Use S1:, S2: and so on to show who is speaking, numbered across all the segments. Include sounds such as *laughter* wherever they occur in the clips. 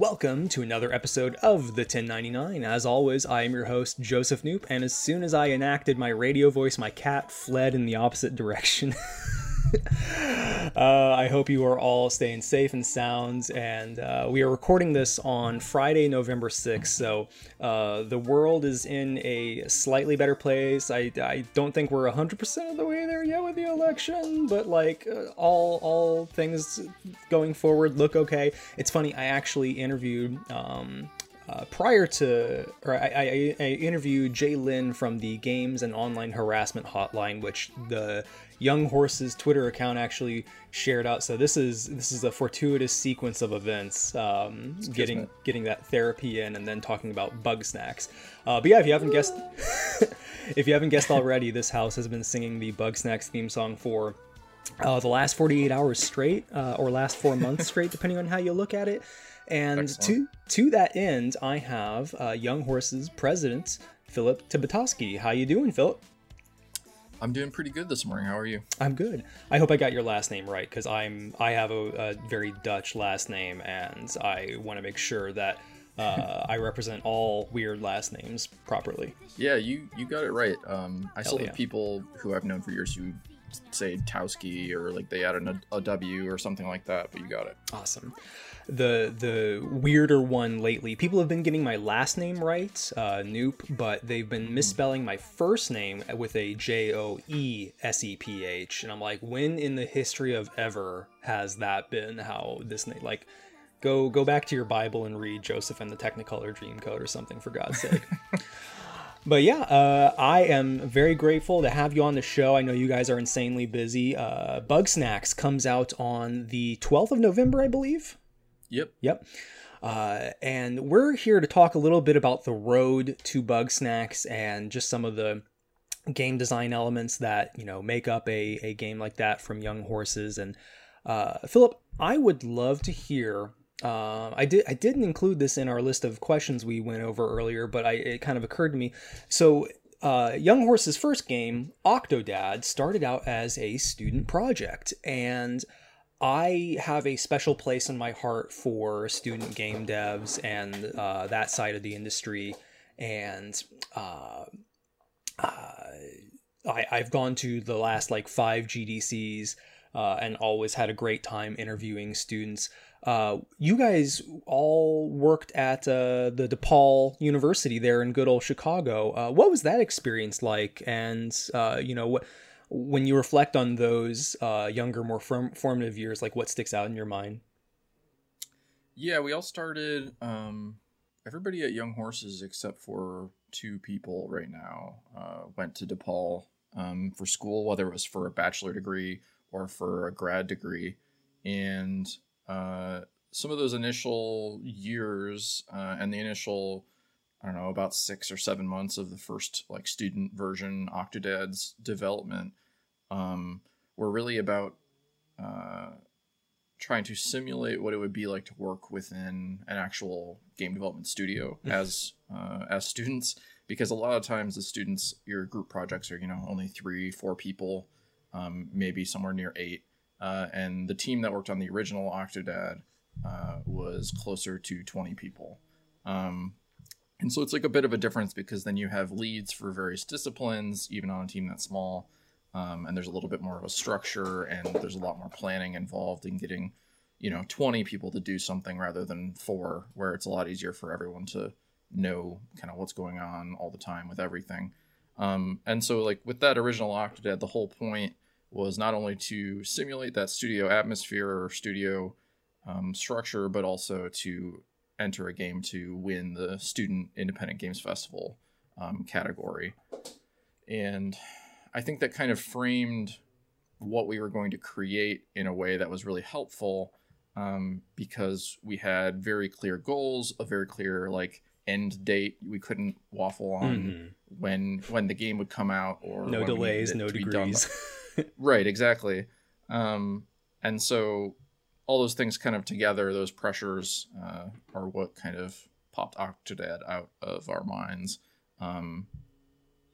S1: welcome to another episode of the 1099. As always, I am your host, Joseph Knoop, and as soon as I enacted my radio voice, my cat fled in the opposite direction. *laughs* *laughs* uh, I hope you are all staying safe and sound. And uh, we are recording this on Friday, November 6th. So uh, the world is in a slightly better place. I, I don't think we're 100% of the way there yet with the election, but like uh, all, all things going forward look okay. It's funny, I actually interviewed. Um, uh, prior to, or I, I, I, interviewed Jay Lin from the Games and Online Harassment Hotline, which the Young Horse's Twitter account actually shared out. So this is this is a fortuitous sequence of events, um, getting getting that therapy in, and then talking about Bugsnax. Uh, but yeah, if you haven't guessed, *laughs* if you haven't guessed already, this house has been singing the Bugsnax theme song for uh, the last 48 hours straight, uh, or last four months straight, depending on how you look at it. And Excellent. to to that end, I have uh, Young Horses president Philip Tibitoski. How you doing, Philip?
S2: I'm doing pretty good this morning. How are you?
S1: I'm good. I hope I got your last name right because I'm I have a, a, very Dutch last name, and I want to make sure that uh, I represent all weird last names properly.
S2: Yeah, you you got it right. Um, I Hell still yeah. have people who I've known for years who say Towski or like they added a, a W or something like that, but you got it.
S1: Awesome the the weirder one lately. People have been getting my last name right, uh, Knoop, but they've been hmm. misspelling my first name with a J O E S E P H, and I'm like, when in the history of ever has that been how this name like? Go go back to your Bible and read Joseph and the Technicolor Dreamcoat or something for God's sake. *laughs* but yeah, uh, I am very grateful to have you on the show. I know you guys are insanely busy. Uh, Bugsnax comes out on the 12th of November, I believe.
S2: Yep.
S1: Yep. Uh, and we're here to talk a little bit about the road to Bugsnax and just some of the game design elements that you know make up a, a game like that from Young Horses. And uh, Philip, I would love to hear. Uh, I did. I didn't include this in our list of questions we went over earlier, but I, it kind of occurred to me. So, uh, Young Horse's first game, Octodad, started out as a student project, and I have a special place in my heart for student game devs and uh, that side of the industry. And uh, uh, I, have gone to the last like five GDCs uh, and always had a great time interviewing students. Uh, you guys all worked at uh, the DePaul University there in good old Chicago. what was that experience like? And, you know, what when you reflect on those uh, younger, more form- formative years, like what sticks out in your mind?
S2: Yeah, we all started. Um, everybody at Young Horses, except for two people right now, uh, went to DePaul um, for school, whether it was for a bachelor degree or for a grad degree. And uh, some of those initial years uh, and the initial I don't know, about six or seven months of the first like student version Octodad's development um, were really about uh, trying to simulate what it would be like to work within an actual game development studio mm. as uh, as students because a lot of times the students your group projects are you know only three four people um, maybe somewhere near eight uh, and the team that worked on the original octodad uh, was closer to 20 people um, and so it's like a bit of a difference because then you have leads for various disciplines even on a team that's small um, and there's a little bit more of a structure and there's a lot more planning involved in getting you know 20 people to do something rather than four where it's a lot easier for everyone to know kind of what's going on all the time with everything. Um, and so like with that original octodad the whole point was not only to simulate that studio atmosphere or studio um, structure but also to enter a game to win the student independent games festival um, category and I think that kind of framed what we were going to create in a way that was really helpful um, because we had very clear goals, a very clear like end date. We couldn't waffle on mm-hmm. when when the game would come out or
S1: no delays, no degrees. *laughs*
S2: right, exactly. Um, and so all those things kind of together, those pressures uh, are what kind of popped Octodad out of our minds. Um,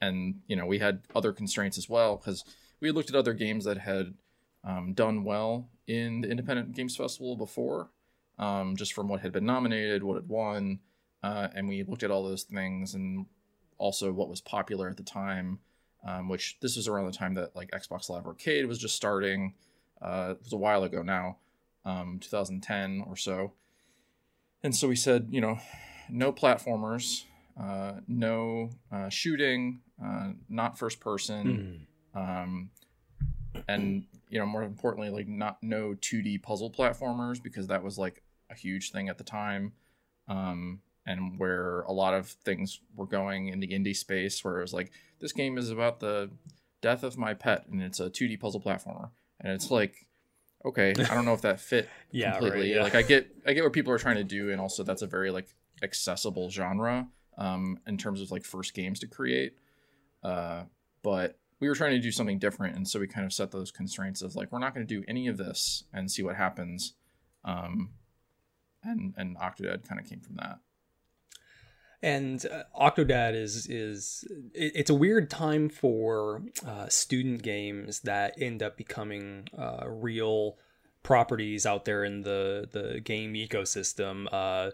S2: and you know we had other constraints as well because we looked at other games that had um, done well in the independent games festival before um, just from what had been nominated, what had won, uh, and we looked at all those things and also what was popular at the time. Um, which this was around the time that like Xbox Live Arcade was just starting. Uh, it was a while ago now, um, 2010 or so. And so we said, you know, no platformers, uh, no uh, shooting, uh, not first person,
S1: Mm.
S2: um, and you know, more importantly, like not no 2D puzzle platformers because that was like a huge thing at the time, um, and where a lot of things were going in the indie space, where it was like this game is about the death of my pet, and it's a 2D puzzle platformer, and it's like. Okay, I don't know if that fit *laughs*
S1: Yeah, right,
S2: completely.
S1: yeah.
S2: Like I get I get what people are trying to do, and also that's a very like accessible genre um, in terms of like first games to create. Uh, but we were trying to do something different, and so we kind of set those constraints of like we're not going to do any of this and see what happens. Um, and and Octodad kind of came from that.
S1: And uh, Octodad is is it, it's a weird time for uh, student games that end up becoming uh, real properties out there in the the game ecosystem. Uh,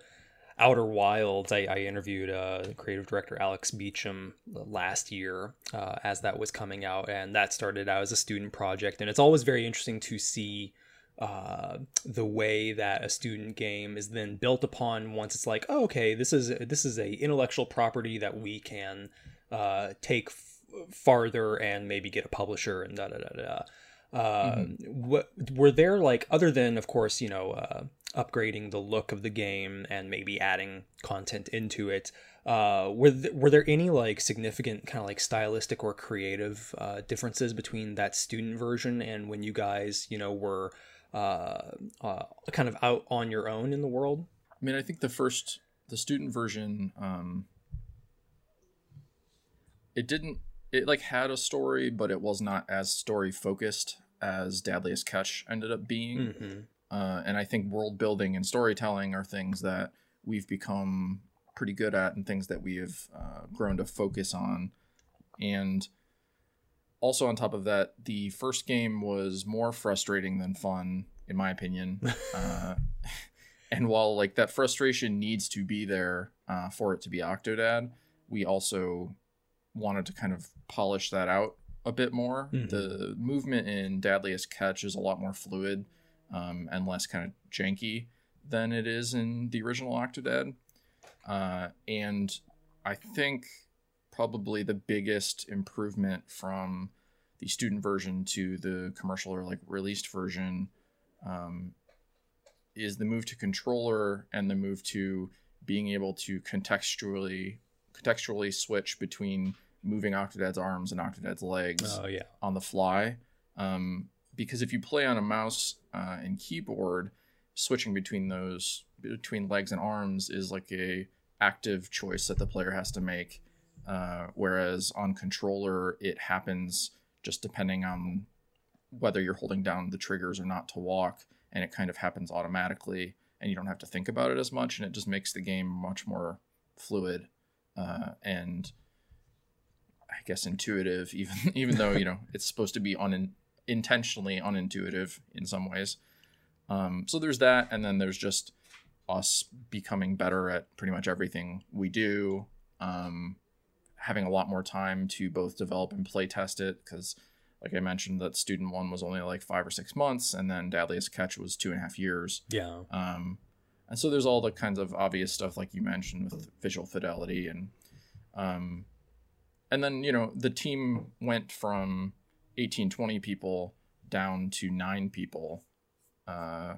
S1: Outer Wilds, I, I interviewed uh, creative director Alex Beachum last year uh, as that was coming out, and that started out as a student project. And it's always very interesting to see uh, the way that a student game is then built upon once it's like, oh, okay, this is this is a intellectual property that we can uh, take f- farther and maybe get a publisher and da da da da. Uh, what were there like other than of course you know uh, upgrading the look of the game and maybe adding content into it uh, were th- were there any like significant kind of like stylistic or creative uh, differences between that student version and when you guys you know were uh, uh, kind of out on your own in the world
S2: I mean, I think the first the student version, um, it didn't it like had a story, but it was not as story focused as Dadliest Catch ended up being.
S1: mm-hmm.
S2: Uh, and I think world building and storytelling are things that we've become pretty good at and things that we have uh, grown to focus on. And also, on top of that, the first game was more frustrating than fun, in my opinion. *laughs* uh, *laughs* and while like that frustration needs to be there uh, for it to be Octodad, we also wanted to kind of polish that out a bit more.
S1: Mhm.
S2: The movement in Dadliest Catch is a lot more fluid um, and less kind of janky than it is in the original Octodad. Uh, and I think probably the biggest improvement from the student version to the commercial or like released version um, is the move to controller and the move to being able to contextually contextually switch between moving Octodad's arms and Octodad's legs
S1: oh yeah
S2: on the fly. Um, because if you play on a mouse uh, and keyboard, switching between those between legs and arms is like a active choice that the player has to make. Uh, whereas on controller, it happens just depending on whether you're holding down the triggers or not to walk, and it kind of happens automatically, and you don't have to think about it as much, and it just makes the game much more fluid uh, and I guess intuitive, *laughs* even even though you know *laughs* it's supposed to be un, intentionally unintuitive in some ways. Um, so there's that, and then there's just us becoming better at pretty much everything we do. Um, having a lot more time to both develop and play test it because, like I mentioned, that student one was only like five or six months, and then Dadliest Catch was two and a half years.
S1: yeah
S2: Um, and so there's all the kinds of obvious stuff like you mentioned with visual fidelity and um, and then you know the team went from 18 20 people down to nine people uh,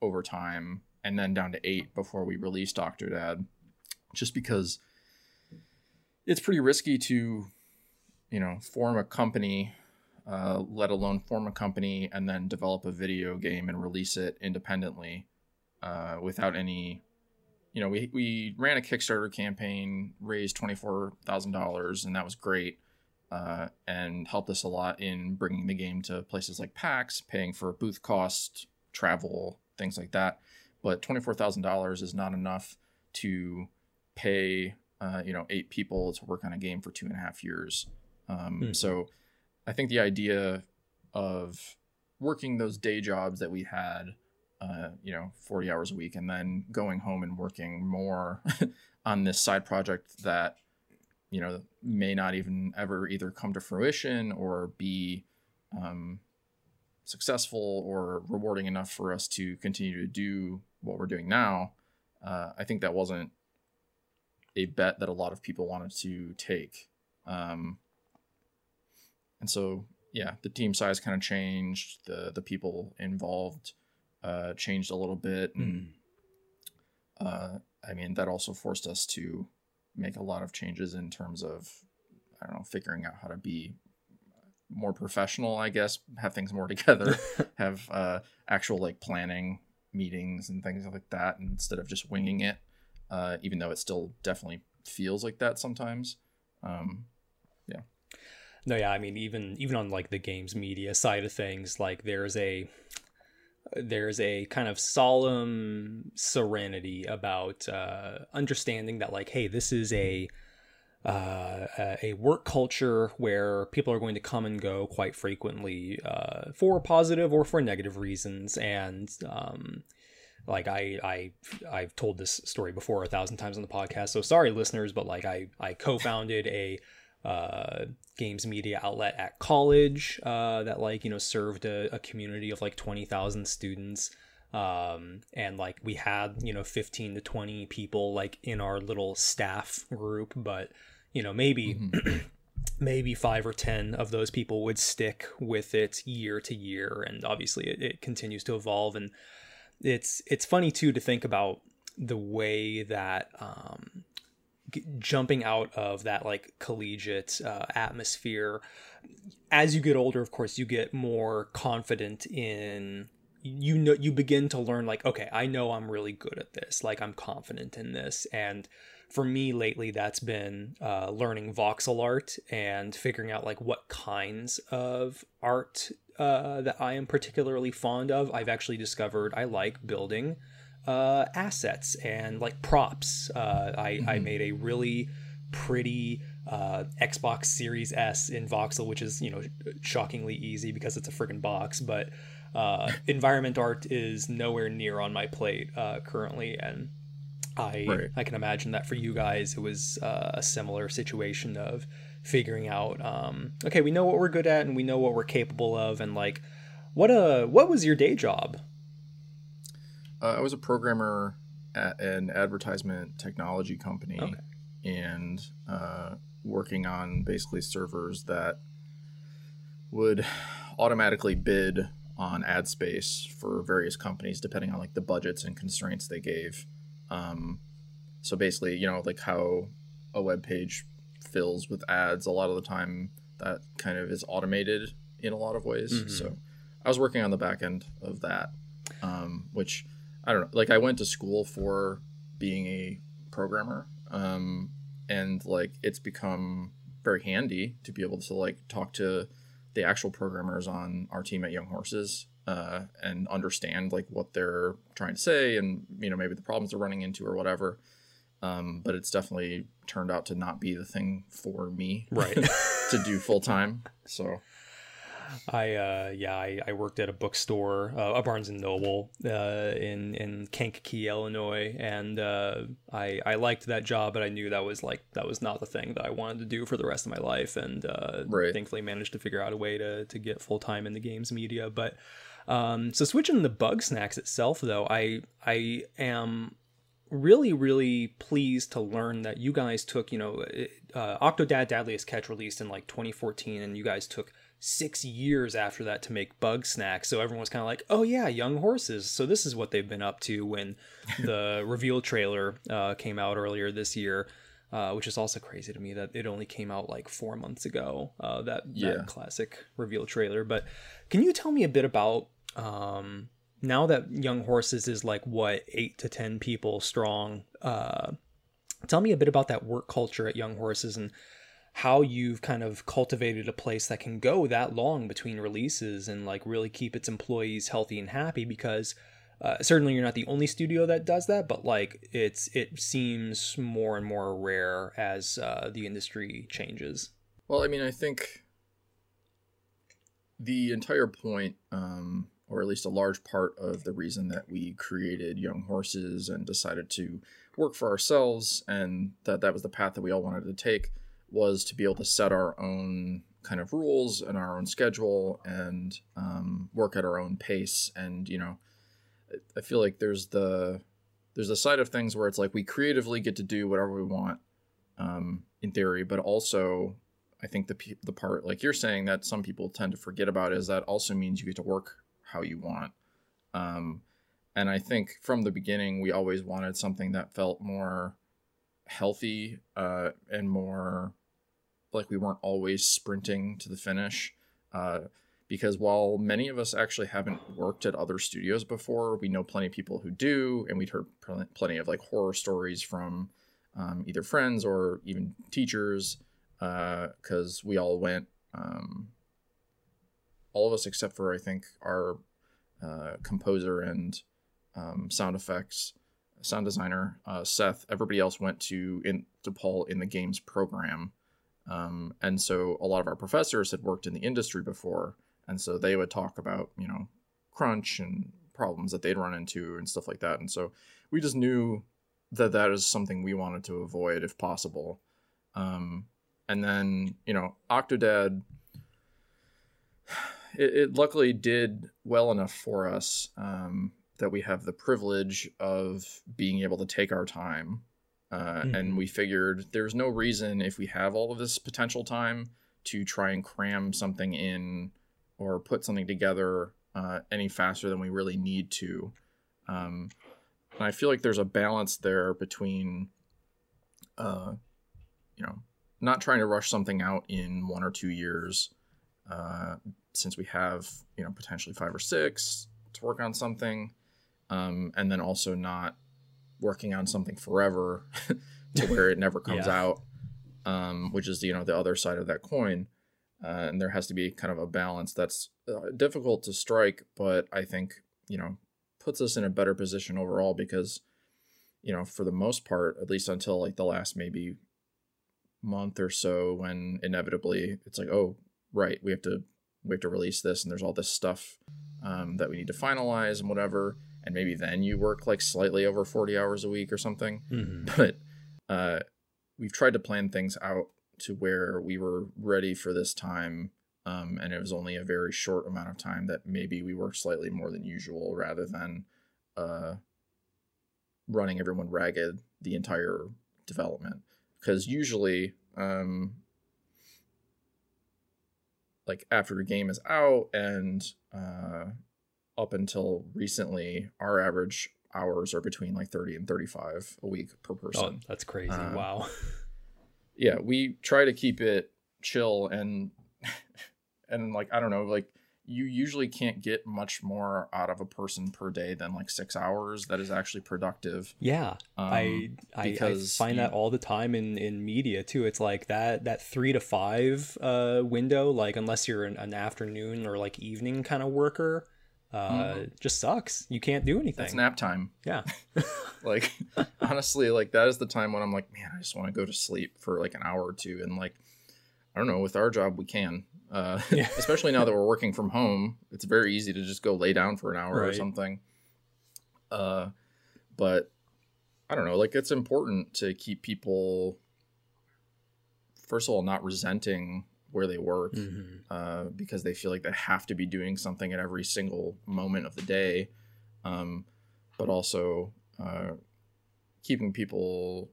S2: over time and then down to eight before we released Octodad, just because it's pretty risky to you know form a company uh, let alone form a company and then develop a video game and release it independently uh, without any you know we, we ran a kickstarter campaign raised $24000 and that was great uh, and helped us a lot in bringing the game to places like pax paying for booth costs travel things like that. But $24000 is not enough to pay uh, you know eight people to work on a game for two and a half years um,
S1: Hmm.
S2: so i think the idea of working those day jobs that we had uh, you know, 40 hours a week and then going home and working more *laughs* on this side project that, you know, may not even ever either come to fruition or be um, successful or rewarding enough for us to continue to do what we're doing now. Uh, I think that wasn't a bet that a lot of people wanted to take. Um, and so, yeah, the team size kind of changed. The the people involved uh, changed a little bit. And, mm. uh, I mean, that also forced us to make a lot of changes in terms of, I don't know, figuring out how to be more professional, I guess, have things more *laughs* together, *laughs* have uh, actual like planning meetings and things like that instead of just winging it, uh, even though it still definitely feels like that sometimes. Um, yeah.
S1: No, yeah, I mean, even even on like the games media side of things, like there's a there's a kind of solemn serenity about uh, understanding that like hey this is a uh, a work culture where people are going to come and go quite frequently uh, for positive or for negative reasons and um, like I, I I've told this story before a thousand times on the podcast so sorry listeners but like I I co-founded a uh, games media outlet at college uh, that like you know served a, a community of like 20,000 students um, and like we had you know 15 to 20 people like in our little staff group but you know maybe mm-hmm. *clears throat* maybe five or ten of those people would stick with it year to year and obviously it, it continues to evolve and it's it's funny too to think about the way that um, jumping out of that like collegiate uh, atmosphere. As you get older of course you get more confident in you know you begin to learn like okay i know i'm really good at this. Like i'm confident in this. And for me lately that's been uh, learning voxel art and figuring out like what kinds of art uh, that i am particularly fond of i've actually discovered i like building uh, assets and like props. Uh, I, mm-hmm. I made a really pretty uh, Xbox Series S in voxel, which is you know shockingly easy because it's a freaking box. But uh, environment art is nowhere near on my plate uh, currently, and I right. I can imagine that for you guys it was uh, a similar situation of figuring out um, okay we know what we're good at and we know what we're capable of and like what a uh, what was your day job
S2: uh, I was a programmer at an advertisement technology company, okay. and uh, working on basically servers that would automatically bid on ad space for various companies depending on like the budgets and constraints they gave. Um, so basically, you know, like how a web page fills with ads, a lot of the time that kind of is automated in a lot of ways. Mm-hmm. So I was working on the back end of that, um, which I don't know. Like I went to school for being a programmer, um, and like it's become very handy to be able to like talk to the actual programmers on our team at Young Horses uh, and understand like what they're trying to say and you know maybe the problems they're running into or whatever. Um, but it's definitely turned out to not be the thing for me,
S1: right? *laughs*
S2: to do full time. So
S1: I uh, yeah, I, I worked at a bookstore, uh, a Barnes and Noble, uh, in in Kankakee, Illinois, and uh, I I liked that job, but I knew that was like that was not the thing that I wanted to do for the rest of my life, and uh, right. thankfully managed to figure out a way to to get full time in the games media. But um, so switching the Bugsnax itself, though, I I am really really pleased to learn that you guys took you know uh, Octodad Dadliest Catch released in like 2014, and you guys took six years after that to make Bugsnax So everyone was kind of like, oh, yeah, Young Horses. So this is what they've been up to when *laughs* the reveal trailer uh, came out earlier this year. Uh, which is also crazy to me that it only came out like four months ago. Uh, that, yeah. that classic reveal trailer. But can you tell me a bit about um, now that Young Horses is like what eight to ten people strong? Uh, tell me a bit about that work culture at Young Horses and how you've kind of cultivated a place that can go that long between releases and like really keep its employees healthy and happy because uh, certainly you're not the only studio that does that but like it's it seems more and more rare as uh, the industry changes
S2: well i mean i think the entire point um, or at least a large part of the reason that we created Young Horses and decided to work for ourselves, and that that was the path that we all wanted to take, was to be able to set our own kind of rules and our own schedule and um, work at our own pace. And you know, I feel like there's the there's the side of things where it's like we creatively get to do whatever we want um, in theory, but also I think the the part like you're saying that some people tend to forget about is that also means you get to work how you want. Um, and I think from the beginning we always wanted something that felt more healthy uh, and more like we weren't always sprinting to the finish. Uh, because while many of us actually haven't worked at other studios before, we know plenty of people who do, and we'd heard plenty of like horror stories from um, either friends or even teachers, because uh, we all went, um, all of us except for I think our uh, composer and um, sound effects sound designer uh, Seth. Everybody else went to in DePaul in the games program, um, and so a lot of our professors had worked in the industry before, and so they would talk about you know crunch and problems that they'd run into and stuff like that. And so we just knew that that is something we wanted to avoid if possible. Um, and then you know Octodad, it, it, luckily did well enough for us um, that we have the privilege of being able to take our time. Uh, mm-hmm. And we figured there's no reason if we have all of this potential time to try and cram something in or put something together uh, any faster than we really need to. Um, and I feel like there's a balance there between, uh, you know, not trying to rush something out in one or two years, uh, since we have you know potentially five or six to work on something, um, and then also not working on something forever *laughs* to where it never comes yeah. out, um, which is you know the other side of that coin. Uh, and there has to be kind of a balance that's uh, difficult to strike, but I think you know puts us in a better position overall because you know for the most part, at least until like the last maybe month or so, when inevitably it's like, oh right, we have to we have to release this, and there's all this stuff um, that we need to finalize and whatever, and maybe then you work like slightly over forty hours a week or something, mm-hmm. *laughs* but uh, we've tried to plan things out to where we were ready for this time um, and it was only a very short amount of time that maybe we worked slightly more than usual rather than uh, running everyone ragged the entire development. Because usually um, like after a game is out and uh, up until recently our average hours are between like 30 and 35 a week per person.
S1: Oh, that's crazy. Uh, wow.
S2: yeah, we try to keep it chill and *laughs* and like I don't know, like you usually can't get much more out of a person per day than like six hours that is actually productive.
S1: Yeah, um, I, I, I find you, that all the time in in media too. It's like that that three to five uh, window, like unless you're an, an afternoon or like evening kind of worker, uh, mm-hmm. just sucks. You can't do anything.
S2: It's nap time.
S1: Yeah. *laughs* *laughs*
S2: like honestly, like that is the time when I'm like, man, I just want to go to sleep for like an hour or two. And like, I don't know, with our job, we can. Uh, *laughs* yeah. *laughs* especially now that we're working from home, it's very easy to just go lay down for an hour right. or something. Uh, but I don't know, like it's important to keep people, first of all, not resenting where they work mm-hmm. uh, because they feel like they have to be doing something at every single moment of the day, um, but also uh, keeping people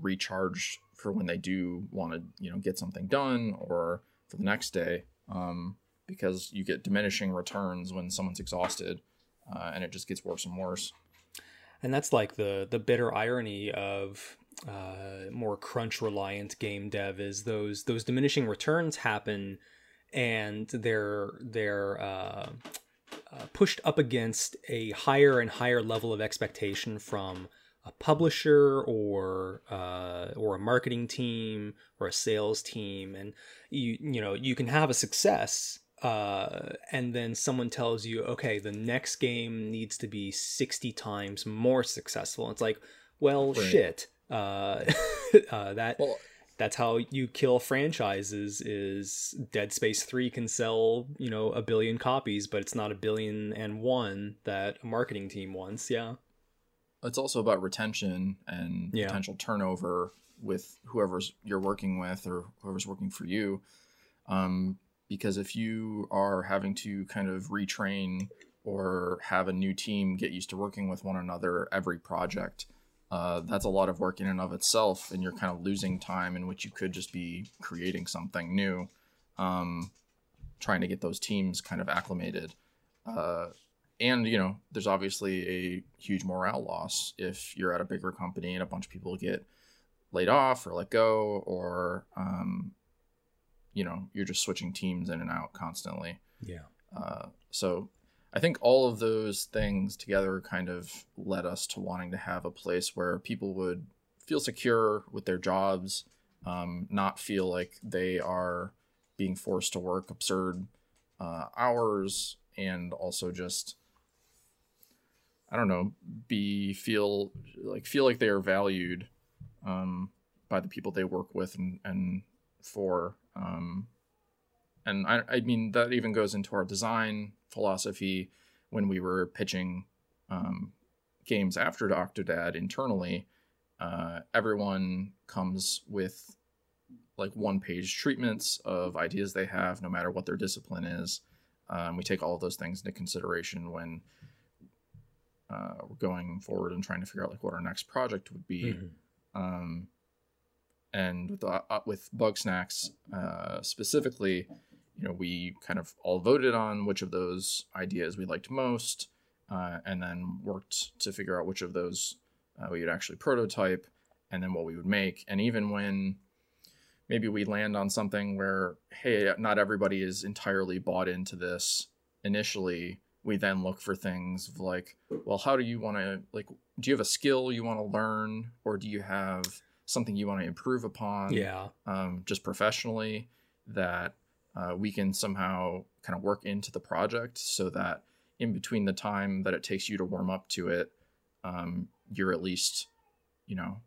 S2: recharged for when they do want to you know get something done or for the next day um, because you get diminishing returns when someone's exhausted uh, and it just gets worse and worse.
S1: And that's like the the bitter irony of uh, more crunch reliant game dev is those those diminishing returns happen and they're they're uh, uh, pushed up against a higher and higher level of expectation from a publisher or uh, or a marketing team or a sales team and you you know you can have a success uh, and then someone tells you, okay, the next game needs to be 60 times more successful. It's like, well, right. shit. Uh, *laughs* uh, that
S2: well,
S1: that's how you kill franchises is dead space 3 can sell you know a billion copies but it's not a billion and one that a marketing team wants yeah
S2: it's also about retention and yeah. potential turnover with whoever's you're working with or whoever's working for you um, because if you are having to kind of retrain or have a new team get used to working with one another every project uh, that's a lot of work in and of itself, and you're kind of losing time in which you could just be creating something new, um, trying to get those teams kind of acclimated. Uh, and you know, there's obviously a huge morale loss if you're at a bigger company and a bunch of people get laid off or let go, or um, you know, you're just switching teams in and out constantly.
S1: Yeah.
S2: Uh, so I think all of those things together kind of led us to wanting to have a place where people would feel secure with their jobs, um, not feel like they are being forced to work absurd uh, hours, and also just I don't know, be feel like feel like they are valued um, by the people they work with and and for. Um, and I, I mean that even goes into our design philosophy when we were pitching um, games after Octodad internally. Uh, everyone comes with like one page treatments of ideas they have, no matter what their discipline is. Um, we take all of those things into consideration when uh, we're going forward and trying to figure out like what our next project would be. Mm-hmm. Um, and with uh, with Bugsnax uh, specifically, you know, we kind of all voted on which of those ideas we liked most, uh, and then worked to figure out which of those uh, we would actually prototype, and then what we would make. And even when maybe we land on something where, hey, not everybody is entirely bought into this initially, we then look for things like, well, how do you want to like? Do you have a skill you want to learn, or do you have something you want to improve upon?
S1: Yeah,
S2: um, just professionally that uh, we can somehow kind of work into the project so that in between the time that it takes you to warm up to it, um, you're at least, you know,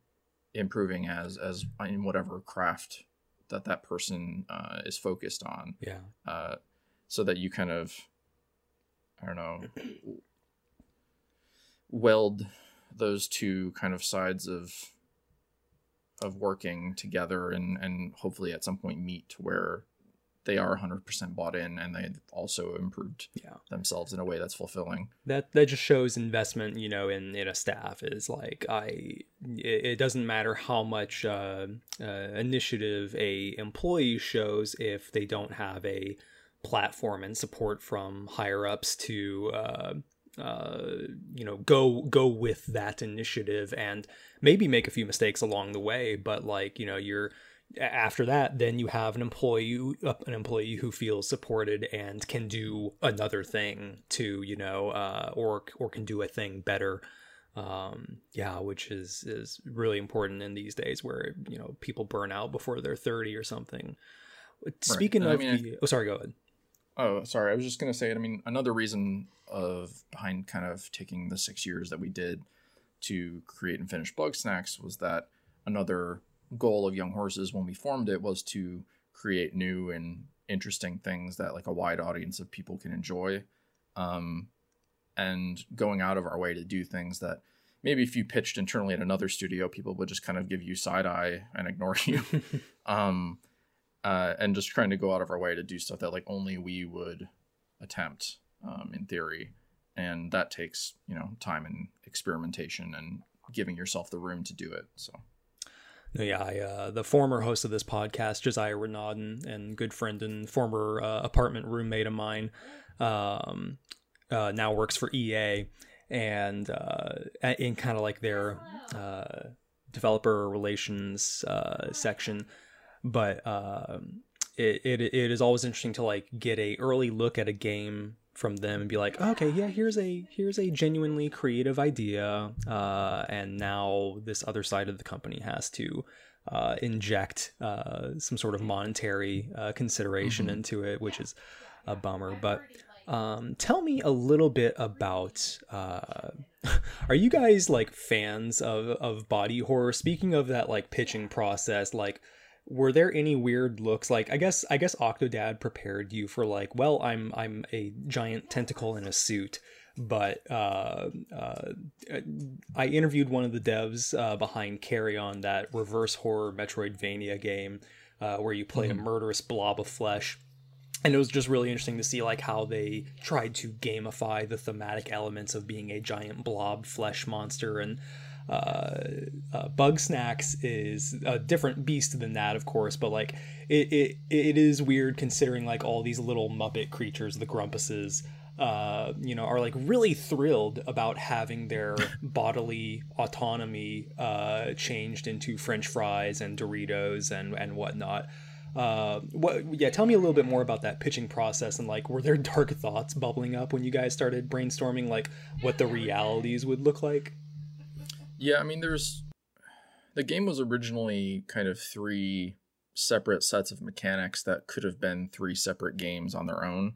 S2: improving as as in whatever craft that that person uh, is focused on.
S1: Yeah.
S2: Uh, so that you kind of, I don't know, weld those two kind of sides of of working together and and hopefully at some point meet where they are 100% bought in and they've also improved
S1: yeah.
S2: themselves in a way that's fulfilling
S1: that that just shows investment you know in in a staff is like i it, it doesn't matter how much uh, uh, initiative a employee shows if they don't have a platform and support from higher ups to uh, uh, you know go go with that initiative and maybe make a few mistakes along the way. But like you know you're after that then you have an employee an employee who feels supported and can do another thing to you know uh, or or can do a thing better. Um, yeah which is is really important in these days where you know people burn out before they're 30 or something. Speaking right. of I mean, the, oh sorry go ahead
S2: oh sorry i was just going to say it. i mean another reason of behind kind of taking the six years that we did to create and finish Bugsnax was that another goal of Young Horses when we formed it was to create new and interesting things that like a wide audience of people can enjoy. Um, and going out of our way to do things that maybe if you pitched internally at another studio, people would just kind of give you side eye and ignore you. *laughs* um, uh, and just trying to go out of our way to do stuff that like only we would attempt um, in theory. And that takes, you know, time and experimentation and giving yourself the room to do it. So
S1: yeah, I, uh, the former host of this podcast, Josiah Renaudin, and good friend and former uh, apartment roommate of mine, um, uh, now works for EA, and uh, in kind of like their uh, developer relations uh, section. But um, it, it it is always interesting to like get a early look at a game from them and be like, okay, yeah, here's a here's a genuinely creative idea, uh, and now this other side of the company has to uh, inject uh, some sort of monetary uh, consideration mm-hmm. into it, which is a bummer. But um, tell me a little bit about. Uh, *laughs* are you guys like fans of of body horror? Speaking of that, like pitching process, like were there any weird looks? Like i guess i guess octodad prepared you for like well i'm i'm a giant tentacle in a suit but uh, uh, i interviewed one of the devs uh, behind Carrion that reverse horror metroidvania game uh, where you play mm-hmm. a murderous blob of flesh. And it was just really interesting to see like how they tried to gamify the thematic elements of being a giant blob flesh monster. And uh, uh, Bugsnax is a different beast than that, of course, but like it, it it is weird considering like all these little Muppet creatures, the Grumpuses, uh, you know, are like really thrilled about having their *laughs* bodily autonomy uh, changed into French fries and Doritos and and whatnot. Uh, what? Yeah, tell me a little bit more about that pitching process and like, were there dark thoughts bubbling up when you guys started brainstorming like what the realities would look like?
S2: Yeah, I mean, there's the game was originally kind of three separate sets of mechanics that could have been three separate games on their own.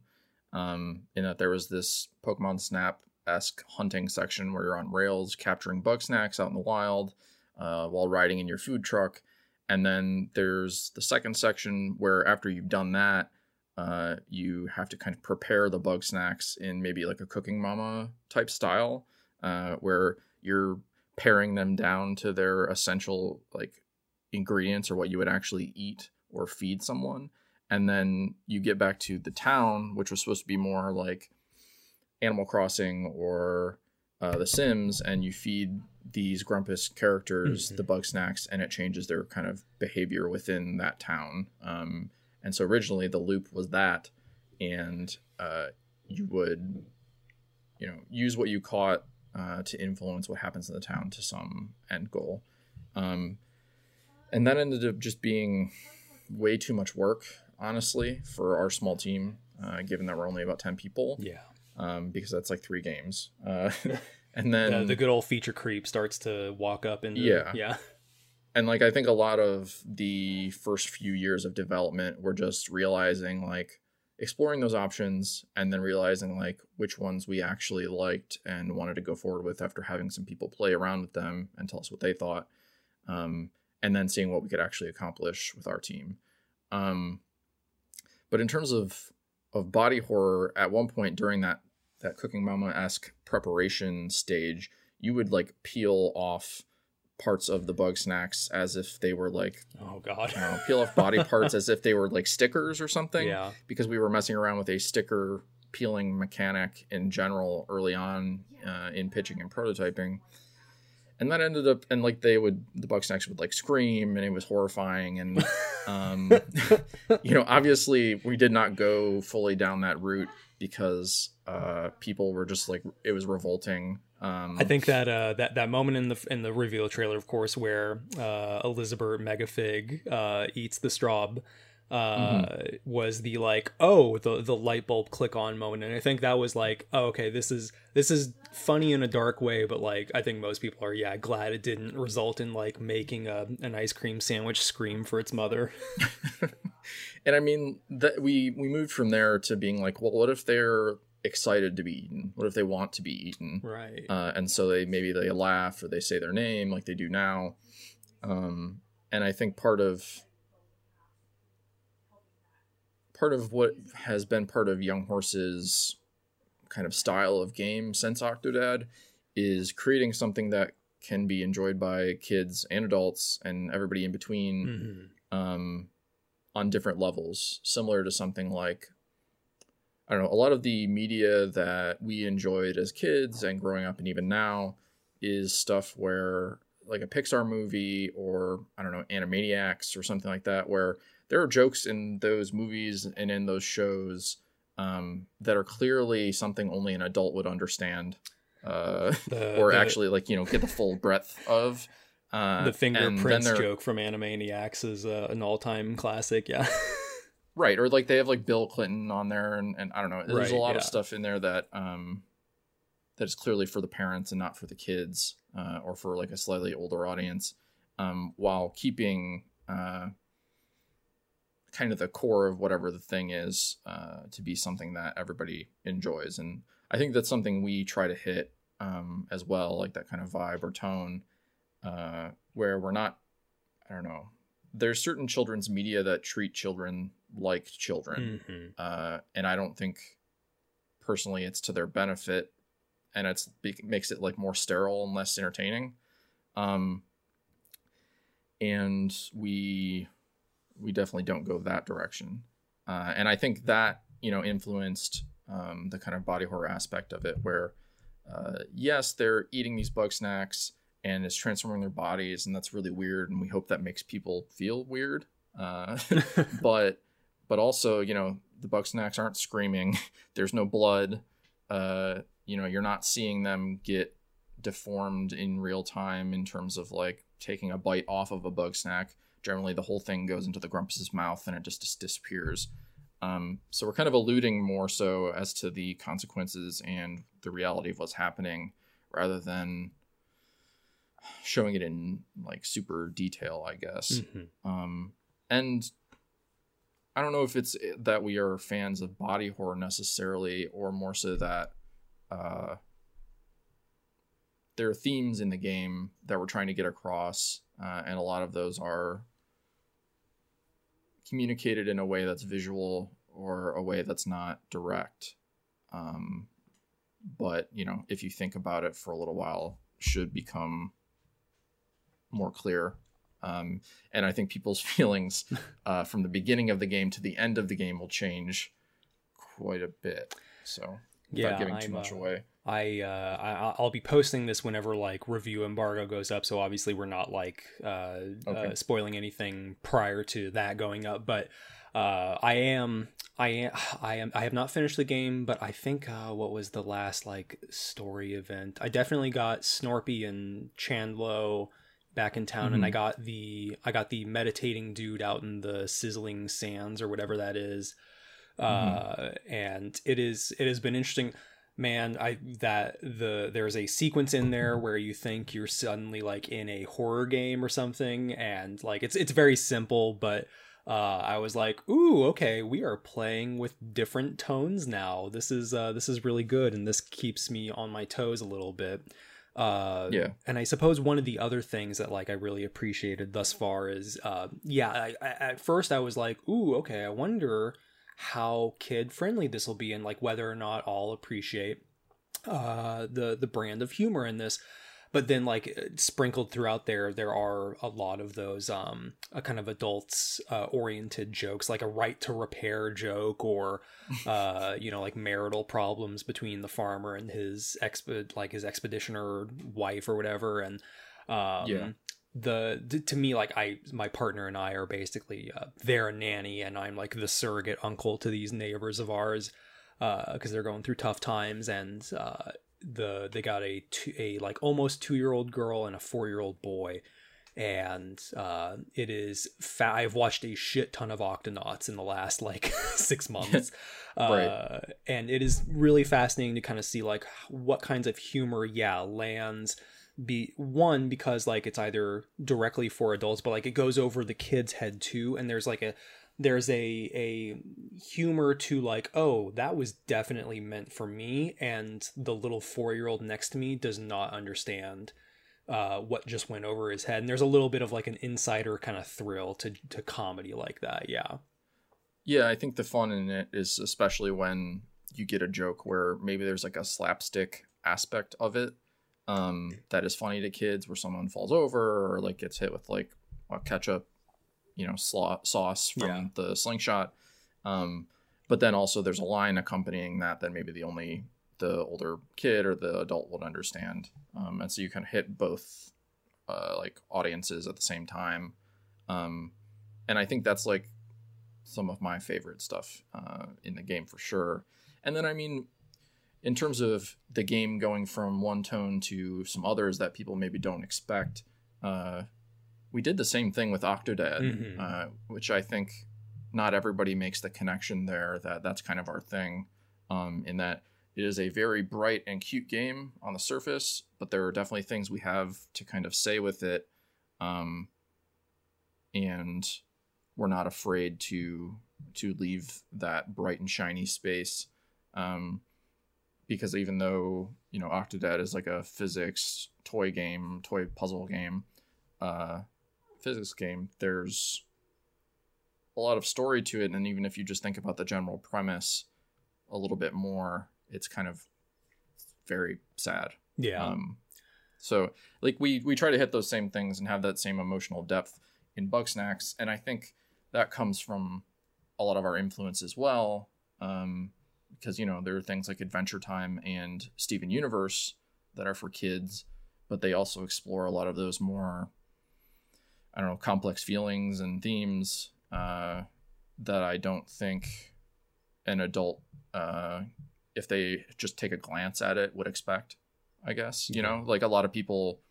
S2: Um, in that there was this Pokemon Snap esque hunting section where you're on rails capturing Bugsnax out in the wild uh, while riding in your food truck. And then there's the second section where after you've done that, uh, you have to kind of prepare the Bugsnax in maybe like a cooking mama type style, uh, where you're paring them down to their essential like ingredients or what you would actually eat or feed someone and then you get back to the town which was supposed to be more like animal crossing or uh, the sims and you feed these grumpus characters mm-hmm. the Bugsnax and it changes their kind of behavior within that town um, and so originally the loop was that and uh, you would you know use what you caught uh, to influence what happens in the town to some end goal. Um, and that ended up just being way too much work, honestly, for our small team, uh, given that we're only about 10 people.
S1: Yeah.
S2: Um, because that's like three games. Uh, *laughs* *laughs* and then
S1: the, the, good old feature creep starts to walk up and
S2: yeah.
S1: Yeah.
S2: And like, I think a lot of the first few years of development were just realizing like, exploring those options and then realizing like which ones we actually liked and wanted to go forward with after having some people play around with them and tell us what they thought um, and then seeing what we could actually accomplish with our team. Um, but in terms of of body horror at one point during that that cooking mama-esque preparation stage you would like peel off parts of the Bugsnax as if they were like
S1: oh god.
S2: Know, peel off body *laughs* parts as if they were like stickers or something.
S1: Yeah.
S2: Because we were messing around with a sticker peeling mechanic in general early on uh, in pitching and prototyping. And that ended up and like they would the Bugsnax would like scream and it was horrifying and *laughs* um you know obviously we did not go fully down that route because uh people were just like it was revolting um,
S1: I think that uh, that that moment in the in the reveal trailer, of course, where uh, Elizabert Megafig uh, eats the straw, uh, mm-hmm. was the like oh the the light bulb click on moment, and I think that was like oh, okay this is this is funny in a dark way, but like I think most people are yeah glad it didn't result in like making a an ice cream sandwich scream for its mother. *laughs*
S2: and I mean that we we moved from there to being like well what if they're excited to be eaten? What if they want to be eaten?
S1: Right.
S2: Uh, and so they maybe they laugh or they say their name like they do now. Um, and I think part of part of what has been part of Young Horse's kind of style of game since Octodad is creating something that can be enjoyed by kids and adults and everybody in between mm-hmm. um, on different levels, similar to something like I don't know, a lot of the media that we enjoyed as kids and growing up and even now is stuff where like a Pixar movie or I don't know, Animaniacs or something like that where there are jokes in those movies and in those shows um, that are clearly something only an adult would understand. Uh, *laughs* the, or the, actually like, you know, get the full breadth of uh,
S1: the fingerprints joke from Animaniacs is uh, an all-time classic. Yeah. *laughs*
S2: right or like they have like bill clinton on there and, and i don't know there's right, a lot yeah. of stuff in there that um that is clearly for the parents and not for the kids uh, or for like a slightly older audience um, while keeping uh, kind of the core of whatever the thing is uh, to be something that everybody enjoys and i think that's something we try to hit um, as well like that kind of vibe or tone uh, where we're not i don't know there's certain children's media that treat children like children,
S1: Mhm.
S2: uh, and I don't think personally it's to their benefit, and it's be- makes it like more sterile and less entertaining. Um, and we we definitely don't go that direction, uh, and I think that you know influenced um, the kind of body horror aspect of it, where uh, yes, they're eating these bug snacks and it's transforming their bodies, and that's really weird, and we hope that makes people feel weird. Uh, *laughs* but but also you know the bug snacks aren't screaming. *laughs* There's no blood. Uh you know you're not seeing them get deformed in real time in terms of like taking a bite off of a bug snack. Generally the whole thing goes into the grumpus's mouth and it just, just disappears. Um so we're kind of alluding more so as to the consequences and the reality of what's happening rather than showing it in like super detail i guess.
S1: Mhm.
S2: um, and I don't know if it's that we are fans of body horror necessarily, or more so that uh, there are themes in the game that we're trying to get across, uh, and a lot of those are communicated in a way that's visual or a way that's not direct. Um, but you know, if you think about it for a little while, should become more clear um, and I think people's *laughs* feelings uh, from the beginning of the game to the end of the game will change quite a bit. So, without
S1: Yeah,
S2: giving too
S1: I'm,
S2: much
S1: uh,
S2: away.
S1: I, uh, I I'll be posting this whenever like review embargo goes up. So obviously we're not like uh,
S2: Okay.
S1: uh, spoiling anything prior to that going up. But uh, I am I am *sighs* I am I have not finished the game, but I think uh, what was the last like story event? I definitely got Snorpy and Chandlo back in town, and I
S2: Mhm.
S1: got the I got the meditating dude out in the sizzling sands or whatever that is. Uh, and it is it has been interesting man i that the there's a sequence in there where you think you're suddenly like in a horror game or something and like it's it's very simple but uh i was like ooh okay we are playing with different tones now this is uh this is really good and this keeps me on my toes a little bit uh
S2: Yeah.
S1: and i suppose one of the other things that like i really appreciated thus far is uh yeah I, I, at first i was like ooh okay i wonder how kid friendly this will be and like whether or not I'll appreciate uh the the brand of humor in this but then like sprinkled throughout there there are a lot of those um a kind of adults uh, oriented jokes like a right to repair joke or *laughs* uh you know like marital problems between the farmer and his exped like his expeditioner wife or whatever and um
S2: Yeah.
S1: the to me like i my partner and i are basically uh, their nanny and i'm like the surrogate uncle to these neighbors of ours because they're going through tough times and uh the they got a two, a like almost two year old girl and a four year old boy. And uh it is fa- i've watched a shit ton of octonauts in the last like *laughs* six *laughs* months. Uh and it is really fascinating to kind of see like what kinds of humor yeah lands be one because like it's either directly for adults but like it goes over the kid's head too and there's like a there's a a humor to like oh that was definitely meant for me and the little 4-year-old next to me does not understand uh what just went over his head. And there's a little bit of like an insider kind of thrill to to comedy like that yeah.
S2: Yeah, I think the fun in it is especially when you get a joke where maybe there's like a slapstick aspect of it um, that is funny to kids, where someone falls over or like gets hit with like a ketchup, you know, slaw- sauce from
S1: Yeah.
S2: the slingshot. Um, but then also there's a line accompanying that that maybe the only the older kid or the adult would understand, um, and so you kind of hit both uh, like audiences at the same time. Um, and I think that's like some of my favorite stuff uh, in the game for sure. And then, I mean, in terms of the game going from one tone to some others that people maybe don't expect, uh, we did the same thing with Octodad,
S1: Mhm.
S2: uh, which I think not everybody makes the connection there that that's kind of our thing, um, in that it is a very bright and cute game on the surface, but there are definitely things we have to kind of say with it. Um, and we're not afraid to to leave that bright and shiny space um, because even though you know Octodad is like a physics toy game, toy puzzle game, uh, physics game, there's a lot of story to it, and even if you just think about the general premise a little bit more, it's kind of very sad.
S1: Yeah.
S2: Um, so like we we try to hit those same things and have that same emotional depth in Bugsnax, and I think that comes from a lot of our influence as well. Um, because you know there are things like Adventure Time and Steven Universe that are for kids, but they also explore a lot of those more I don't know complex feelings and themes uh, that I don't think an adult, uh, if they just take a glance at it, would expect. I guess you know, like a lot of people,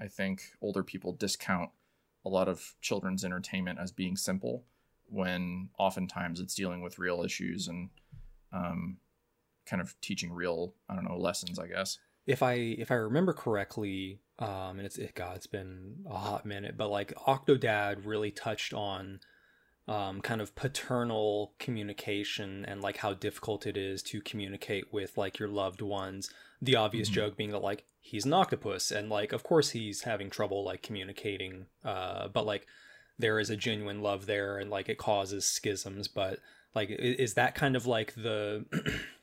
S2: I think older people discount a lot of children's entertainment as being simple when oftentimes it's dealing with real issues and um, kind of teaching real I don't know lessons. I guess
S1: if I if I remember correctly, um, and it's it, God, it's been a hot minute, but like Octodad really touched on um, kind of paternal communication and like how difficult it is to communicate with like your loved ones. The obvious mm-hmm. joke being that like he's an octopus, and like of course he's having trouble like communicating, uh, but like there is a genuine love there, and like it causes schisms, but like is that kind of like the *clears throat*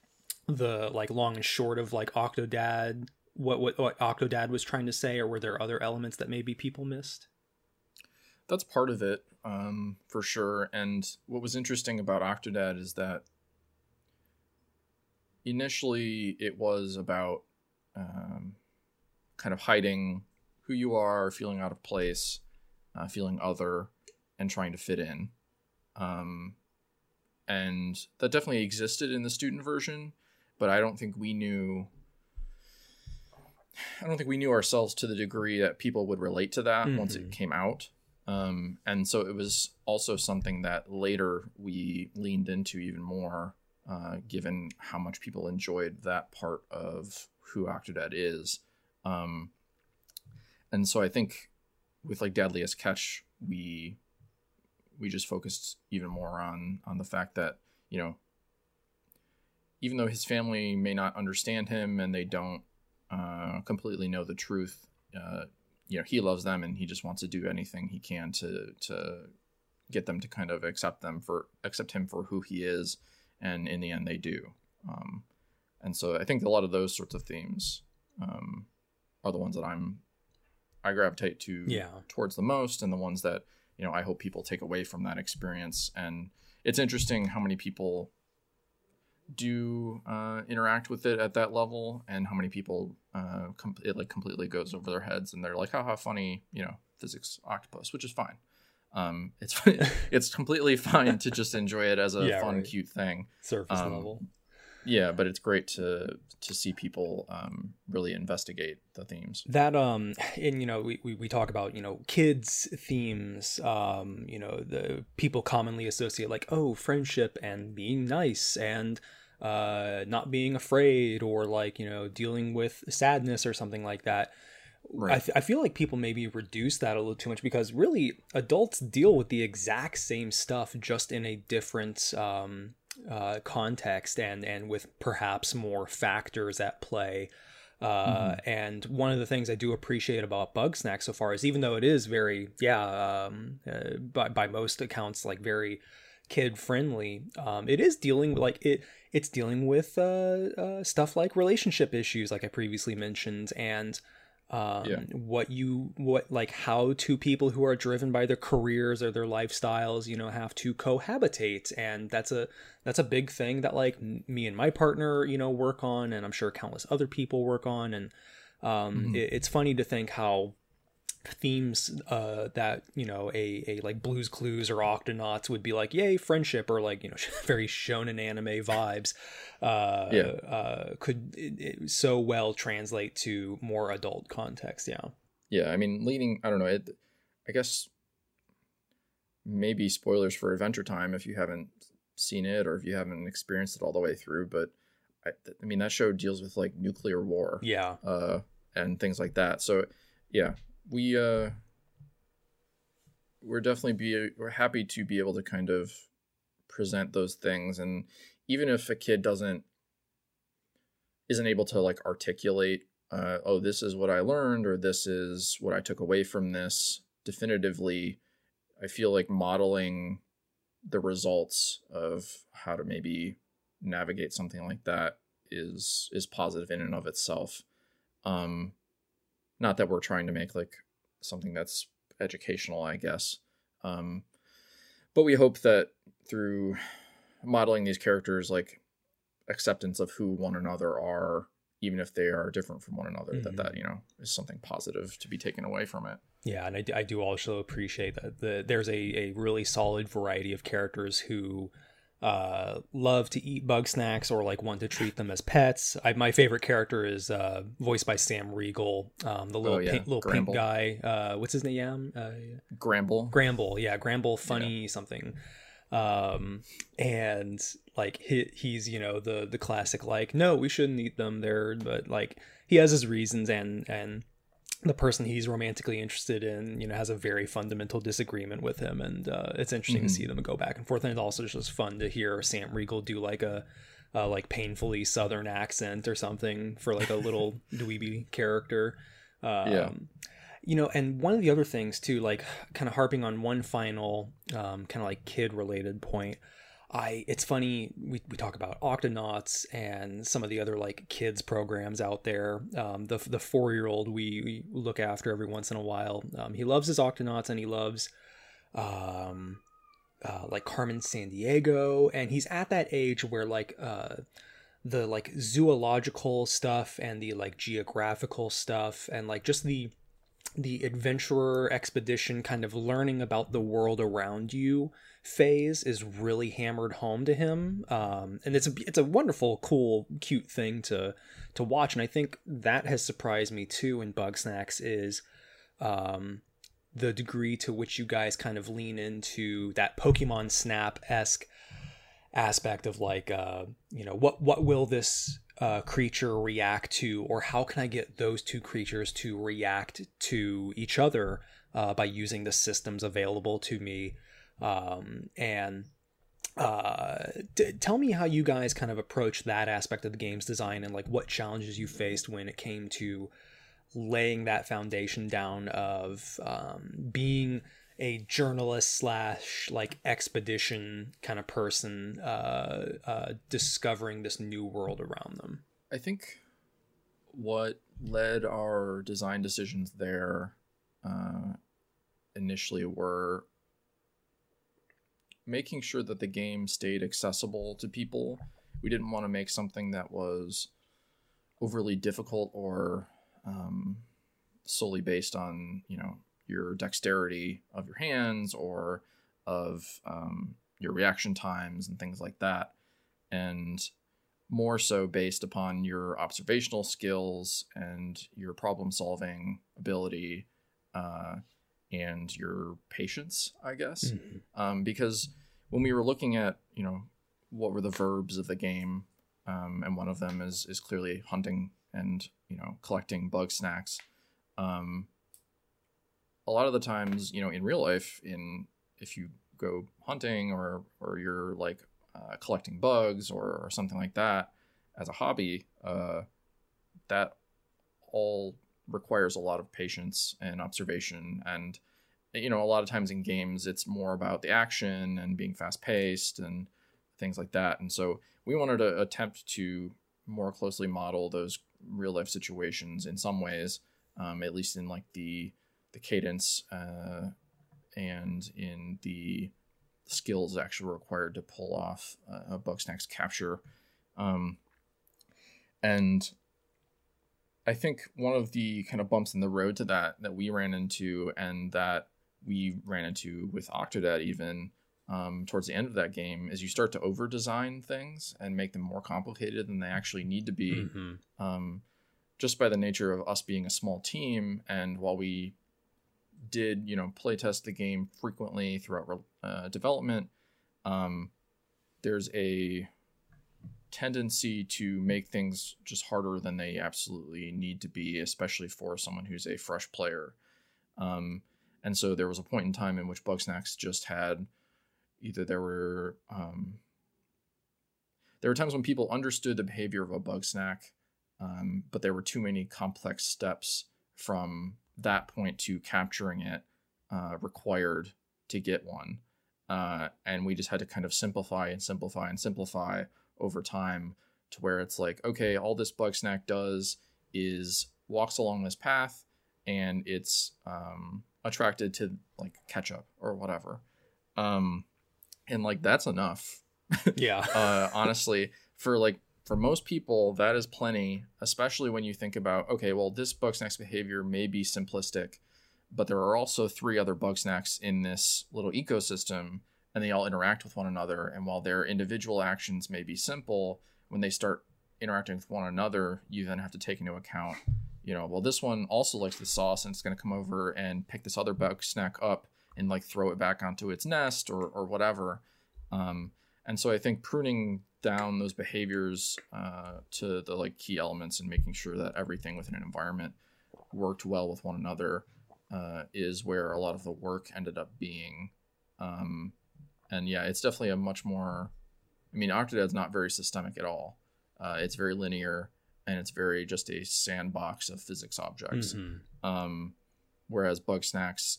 S1: the like long and short of like Octodad what, what what Octodad was trying to say, or were there other elements that maybe people missed?
S2: That's part of it, um, for sure. And what was interesting about Octodad is that initially it was about um, kind of hiding who you are, feeling out of place, uh, feeling other, and trying to fit in. Um, and that definitely existed in the student version, but I don't think we knew I don't think we knew ourselves to the degree that people would relate to that mm-hmm. once it mm-hmm. came out. Um, and so it was also something that later we leaned into even more, uh, given how much people enjoyed that part of who Octodad is. Um, and so I think with like Dadliest Catch, we we just focused even more on on the fact that you know even though his family may not understand him and they don't uh, completely know the truth. Uh, you know, he loves them and he just wants to do anything he can to to get them to kind of accept them for accept him for who he is, and in the end, they do. Um, and so I think a lot of those sorts of themes um, are the ones that I'm I gravitate to
S1: yeah.
S2: towards the most, and the ones that you know I hope people take away from that experience. And it's interesting how many people do uh, interact with it at that level and how many people uh, com- it like completely goes over their heads and they're like how funny you know physics octopus which is fine. Um, it's *laughs* it's completely fine to just enjoy it as a *laughs* yeah, fun right. cute thing.
S1: Surface um, level
S2: yeah but it's great to to see people um, really investigate the themes
S1: that um and you know we, we, we talk about you know kids themes um you know the people commonly associate like oh friendship and being nice and uh not being afraid or like you know dealing with sadness or something like that Right. I, th- I feel like people maybe reduce that a little too much because really adults deal with the exact same stuff just in a different um, uh, context and and with perhaps more factors at play. Uh, mm-hmm. And one of the things I do appreciate about Bugsnax so far is even though it is very, yeah, um, uh, by, by most accounts, like very kid friendly, um, it is dealing like it. It's dealing with uh, uh, stuff like relationship issues, like I previously mentioned, and um, yeah. what you what like how two people who are driven by their careers or their lifestyles you know have to cohabitate and that's a that's a big thing that like me and my partner you know work on and i'm sure countless other people work on and um, mm-hmm. it, it's funny to think how themes uh, that you know a, a like blues clues or octonauts would be like yay friendship or like you know *laughs* very shonen anime vibes uh, yeah. uh, could it, it so well translate to more adult context yeah.
S2: Yeah i mean leading i don't know it i guess maybe spoilers for adventure time if you haven't seen it or if you haven't experienced it all the way through but i, I mean that show deals with like nuclear war
S1: yeah.
S2: uh and things like that. So yeah we uh we're definitely be we're happy to be able to kind of present those things and even if a kid doesn't isn't able to like articulate uh, oh this is what i learned or this is what i took away from this definitively i feel like modeling the results of how to maybe navigate something like that is is positive in and of itself. Um, not that we're trying to make like something that's educational, I guess. Um, but we hope that through modeling these characters, like acceptance of who one another are, even if they are different from one another, mm-hmm. that that you know is something positive to be taken away from it.
S1: Yeah, and I, I do also appreciate that the, there's a, a really solid variety of characters who uh, love to eat bug snacks or like want to treat them as pets. I, my favorite character is uh, voiced by Sam Riegel, um, the little oh, yeah. pink, little Gramble. pink guy. Uh, what's his name? Uh,
S2: Gramble.
S1: Gramble, yeah, Gramble, funny yeah. something. Um, and like he, he's you know the the classic like no we shouldn't eat them there, but like he has his reasons and and the person he's romantically interested in, you know, has a very fundamental disagreement with him, and uh, it's interesting mm-hmm. to see them go back and forth. And it's also just fun to hear Sam Riegel do like a, a like painfully Southern accent or something for like a little *laughs* dweeby character. Um, yeah. You know, and one of the other things too, like kind of harping on one final um, kind of like kid related point. I it's funny we, we talk about Octonauts and some of the other like kids programs out there. Um, the the four year old we, we, look after every once in a while. Um, he loves his Octonauts and he loves um, uh, like Carmen Sandiego, and he's at that age where like uh, the like zoological stuff and the like geographical stuff and like just the the adventurer expedition kind of learning about the world around you phase is really hammered home to him. Um, and it's a it's a wonderful cool cute thing to to watch. And i think that has surprised me too in Bugsnax is um, the degree to which you guys kind of lean into that pokemon snap-esque aspect of like uh, you know what what will this uh, creature react to or how can i get those two creatures to react to each other uh, by using the systems available to me? Um, and uh, tell me how you guys kind of approach that aspect of the game's design and like what challenges you faced when it came to laying that foundation down of um, being a journalist slash like expedition kind of person uh, uh, discovering this new world around them
S2: i think what led our design decisions there uh, initially were making sure that the game stayed accessible to people. We didn't want to make something that was overly difficult or um, solely based on you know your dexterity of your hands or of um, your reaction times and things like that, and more so based upon your observational skills and your problem solving ability. Uh, and your patience, I guess. Mm-hmm. Um, because when we were looking at, you know, what were the verbs of the game, um, and one of them is is clearly hunting and you know collecting Bugsnax. Um, a lot of the times, you know, in real life, in if you go hunting or or you're like uh, collecting bugs or, or something like that as a hobby, uh, that all requires a lot of patience and observation. And you know a lot of times in games it's more about the action and being fast paced and things like that. And so we wanted to attempt to more closely model those real life situations in some ways um, at least in like the the cadence uh, and in the skills actually required to pull off a Bugsnax capture um, and I think one of the kind of bumps in the road to that that we ran into and that we ran into with Octodad even um, towards the end of that game is you start to over design things and make them more complicated than they actually need to be. Mm-hmm. Um, just by the nature of us being a small team, and while we did, you know, play test the game frequently throughout uh, development, um, there's a tendency to make things just harder than they absolutely need to be, especially for someone who's a fresh player. Um, and so there was a point in time in which Bugsnax just had either there were um, there were times when people understood the behavior of a Bugsnax, um, but there were too many complex steps from that point to capturing it uh, required to get one. uh, and we just had to kind of simplify and simplify and simplify over time to where it's like okay all this bug snack does is walks along this path and it's um, attracted to like ketchup or whatever um, and like that's enough
S1: Yeah. *laughs*
S2: uh, honestly for like for most people that is plenty especially when you think about okay well this bug snack's behavior may be simplistic but there are also three other bug snacks in this little ecosystem and they all interact with one another. And while their individual actions may be simple when they start interacting with one another you then have to take into account you know well this one also likes the sauce and it's going to come over and pick this other bug snack up and like throw it back onto its nest or or whatever. Um, and so I think pruning down those behaviors uh, to the like key elements and making sure that everything within an environment worked well with one another uh, is where a lot of the work ended up being. Um, and yeah, it's definitely a much more. I mean, Octodad's not very systemic at all. Uh, it's very linear and it's very just a sandbox of physics objects.
S1: Mhm.
S2: Um, whereas Bugsnax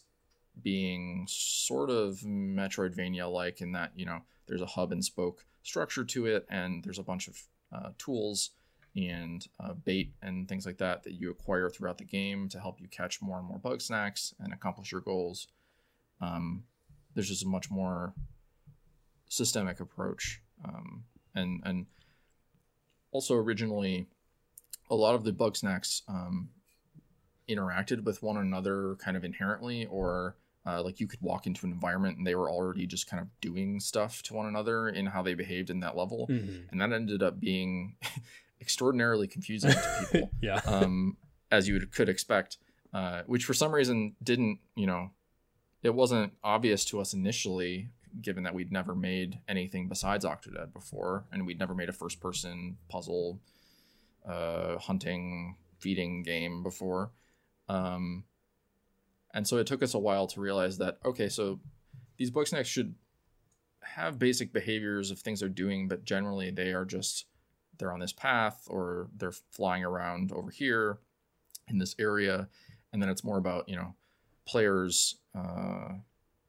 S2: being sort of Metroidvania like in that, you know, there's a hub and spoke structure to it, and there's a bunch of uh, tools and uh, bait and things like that that you acquire throughout the game to help you catch more and more bug snacks and accomplish your goals. Um, there's just a much more systemic approach. Um, and, and also, originally, a lot of the Bugsnax um, interacted with one another kind of inherently or uh, like you could walk into an environment and they were already just kind of doing stuff to one another in how they behaved in that level
S1: Mhm.
S2: and that ended up being *laughs* extraordinarily confusing to *laughs* people
S1: Yeah.
S2: um, as you could expect uh, which for some reason didn't you know it wasn't obvious to us initially given that we'd never made anything besides octodad before and we'd never made a first person puzzle uh, hunting feeding game before um, and so it took us a while to realize that okay so these Bugsnax should have basic behaviors of things they're doing but generally they are just they're on this path or they're flying around over here in this area. And then it's more about you know players uh,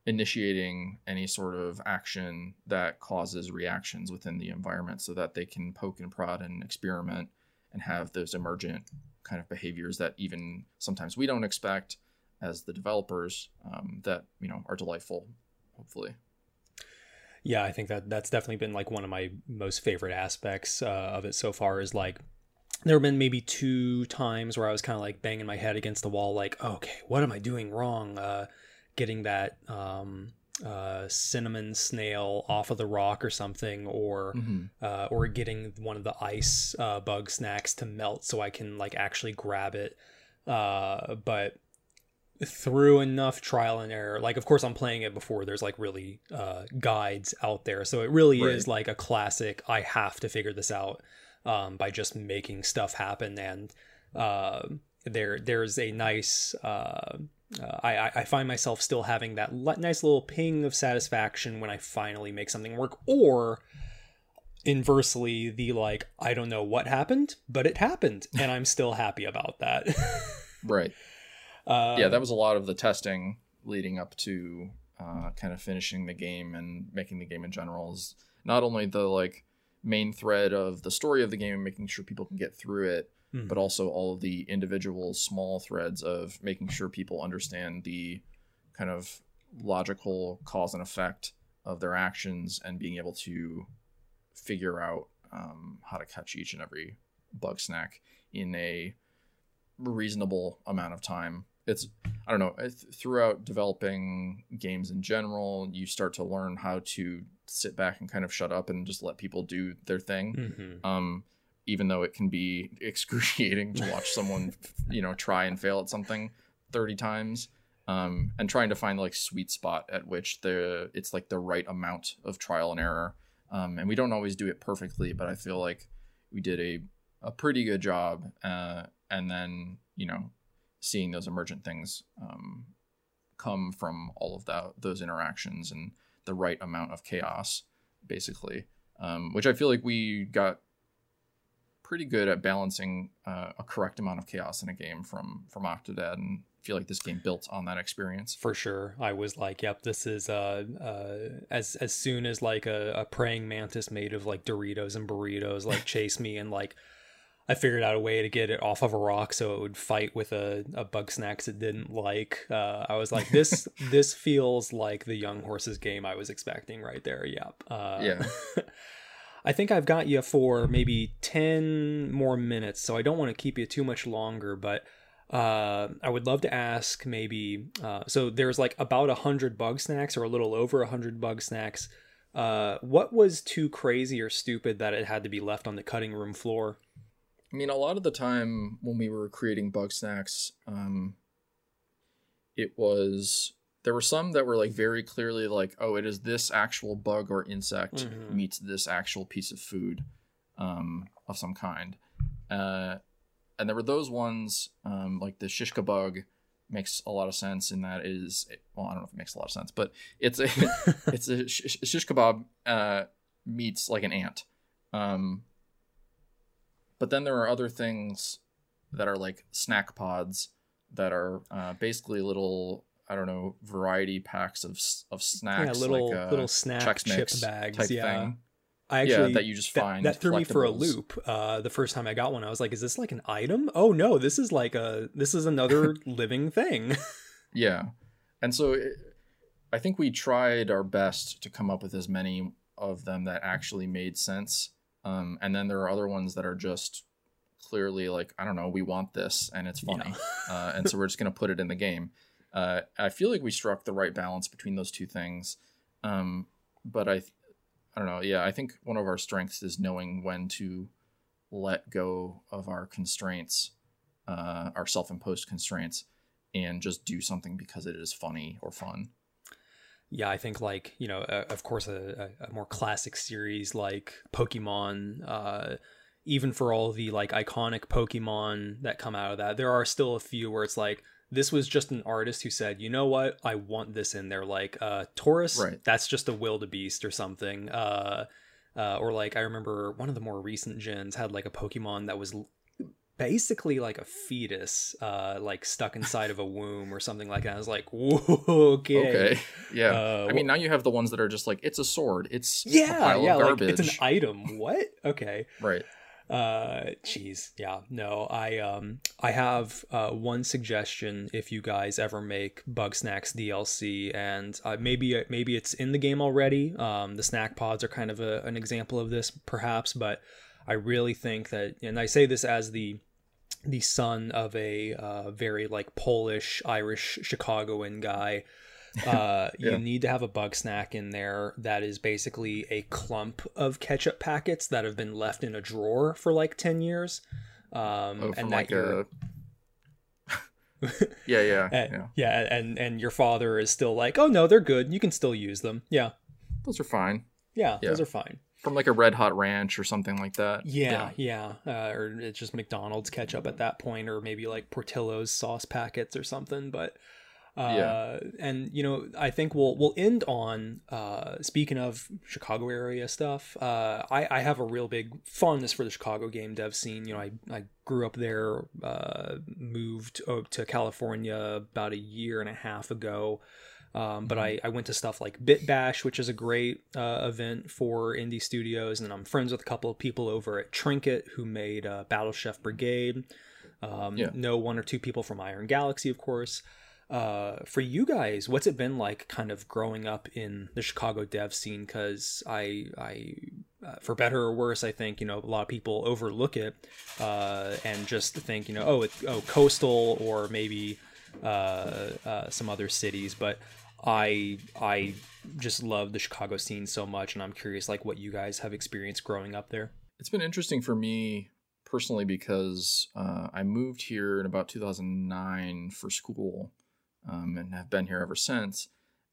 S2: initiating any sort of action that causes reactions within the environment so that they can poke and prod and experiment and have those emergent kind of behaviors that even sometimes we don't expect as the developers um, that you know are delightful hopefully
S1: Yeah, I think that that's definitely been like one of my most favorite aspects uh, of it so far. Is like there have been maybe two times where I was kind of like banging my head against the wall, like, okay, what am I doing wrong? Uh, getting that um, uh, cinnamon snail off of the rock or something, or uh, or getting one of the ice uh, bug snacks to melt so I can like actually grab it. Uh, but through enough trial and error, like of course I'm playing it before there's like really uh, guides out there, so it really
S2: Right.
S1: is like a classic. I have to figure this out um, by just making stuff happen, and uh, there there's a nice. Uh, uh, I, I- find myself still having that nice little ping of satisfaction when I finally make something work, or inversely, the like, I don't know what happened, but it happened, and I'm still happy about that. *laughs*
S2: right
S1: uh,
S2: yeah that was a lot of the testing leading up to uh, kind of finishing the game and making the game in general is not only the like main thread of the story of the game and making sure people can get through it
S1: Mhm.
S2: but also all of the individual small threads of making sure people understand the kind of logical cause and effect of their actions and being able to figure out um, how to catch each and every bug snack in a reasonable amount of time. It's I don't know throughout developing games in general, you start to learn how to sit back and kind of shut up and just let people do their thing.
S1: Mhm.
S2: Um, even though it can be *laughs* excruciating to watch someone, *laughs* you know, try and fail at something thirty times, um, and trying to find like sweet spot at which the it's like the right amount of trial and error. Um, and we don't always do it perfectly, but I feel like we did a a pretty good job. Uh, and then you know, seeing those emergent things um, come from all of that those interactions and the right amount of chaos, basically. Um, which I feel like we got pretty good at balancing uh, a correct amount of chaos in a game from from Octodad, and feel like this game built on that experience.
S1: For sure, I was like, "Yep, this is uh, uh as as soon as like a, a praying mantis made of like Doritos and burritos like chase me and like." I figured out a way to get it off of a rock so it would fight with a, a Bugsnax it didn't like. Uh, I was like, this *laughs* this feels like the Young Horses game I was expecting right there. Yep. Uh,
S2: Yeah. *laughs*
S1: I think I've got you for maybe 10 more minutes, so I don't want to keep you too much longer, but uh, I would love to ask maybe uh, so there's like about a 100 bug snacks, or a little over a 100 Bugsnax. Uh, what was too crazy or stupid that it had to be left on the cutting room floor?
S2: I mean, a lot of the time when we were creating Bugsnax, um, it was there were some that were like very clearly like, oh, it is this actual bug or insect
S1: Mhm.
S2: meets this actual piece of food um, of some kind. Uh, and there were those ones um, like the Shishkabug makes a lot of sense in that it is well, I don't know if it makes a lot of sense, but it's a *laughs* it's a sh- shish kebab uh, meets like an ant. Um, but then there are other things that are like snack pods that are uh, basically little I don't know variety packs of of snacks,
S1: yeah, little
S2: like, uh,
S1: little snack
S2: Chex
S1: chip bags.
S2: type
S1: Yeah,
S2: thing.
S1: I actually
S2: yeah, that you just
S1: that,
S2: find.
S1: that threw me for a loop. Uh, the first time I got one, I was like, "Is this like an item? Oh no, this is like a this is another *laughs* living thing."
S2: Yeah, and so it, I think we tried our best to come up with as many of them that actually made sense. Um, and then there are other ones that are just clearly like, I don't know, we want this and it's funny, *laughs* uh, and so we're just gonna put it in the game. Uh, I feel like we struck the right balance between those two things, um, but I, I don't know. Yeah, I think one of our strengths is knowing when to let go of our constraints, uh, our self-imposed constraints, and just do something because it is funny or fun.
S1: Yeah, I think like you know, uh, of course, a, a, more classic series like Pokemon. Uh, even for all the like iconic Pokemon that come out of that, there are still a few where it's like this was just an artist who said, you know what, I want this in there. Like uh, Tauros,
S2: Right.
S1: that's just a wildebeest or something. Uh, uh, or like I remember one of the more recent gens had like a Pokemon that was basically like a fetus, uh, like stuck inside of a womb or something like that. I was like, whoa, okay.
S2: Okay, yeah.
S1: Uh,
S2: I mean, now you have the ones that are just like it's a sword, it's a
S1: yeah,
S2: pile
S1: yeah,
S2: of
S1: like it's an item. What? Okay.
S2: right?
S1: Uh, jeez, yeah, no, I um, I have uh one suggestion if you guys ever make Bugsnax DLC, and uh, maybe maybe it's in the game already. Um, the snack pods are kind of a, an example of this, perhaps, but I really think that, and I say this as the the son of a uh, very like Polish Irish Chicagoan guy. *laughs* Uh,
S2: Yeah.
S1: You need to have a bug snack in there that is basically a clump of ketchup packets that have been left in a drawer for like ten years, um,
S2: Oh,
S1: and that
S2: like
S1: you're
S2: a *laughs* yeah, yeah,
S1: and,
S2: yeah.
S1: yeah, and and your father is still like, oh no, they're good. You can still use them. Yeah,
S2: Those are fine.
S1: yeah,
S2: Yeah.
S1: those are fine.
S2: From like a Red Hot Ranch or something like that.
S1: Yeah, yeah, Uh, or it's just McDonald's ketchup at that point, or maybe like Portillo's sauce packets or something. But uh,
S2: Yeah.
S1: and you know, I think we'll we'll end on uh, speaking of Chicago area stuff. Uh, I I have a real big fondness for the Chicago game dev scene. You know, I I grew up there, uh, moved uh, to California about a year and a half ago. Um, but I, I went to stuff like Bit Bash, which is a great uh, event for indie studios, and I'm friends with a couple of people over at Trinket who made uh, Battle Chef Brigade. Um,
S2: Yeah.
S1: Know one or two people from Iron Galaxy, of course. Uh, for you guys, what's it been like, kind of growing up in the Chicago dev scene? Because I, I, uh, for better or worse, I think you know a lot of people overlook it uh, and just think you know oh it, oh coastal or maybe uh, uh, some other cities, but I I just love the Chicago scene so much, and I'm curious like what you guys have experienced growing up there.
S2: It's been interesting for me personally because uh, I moved here in about 2009 for school um, and have been here ever since.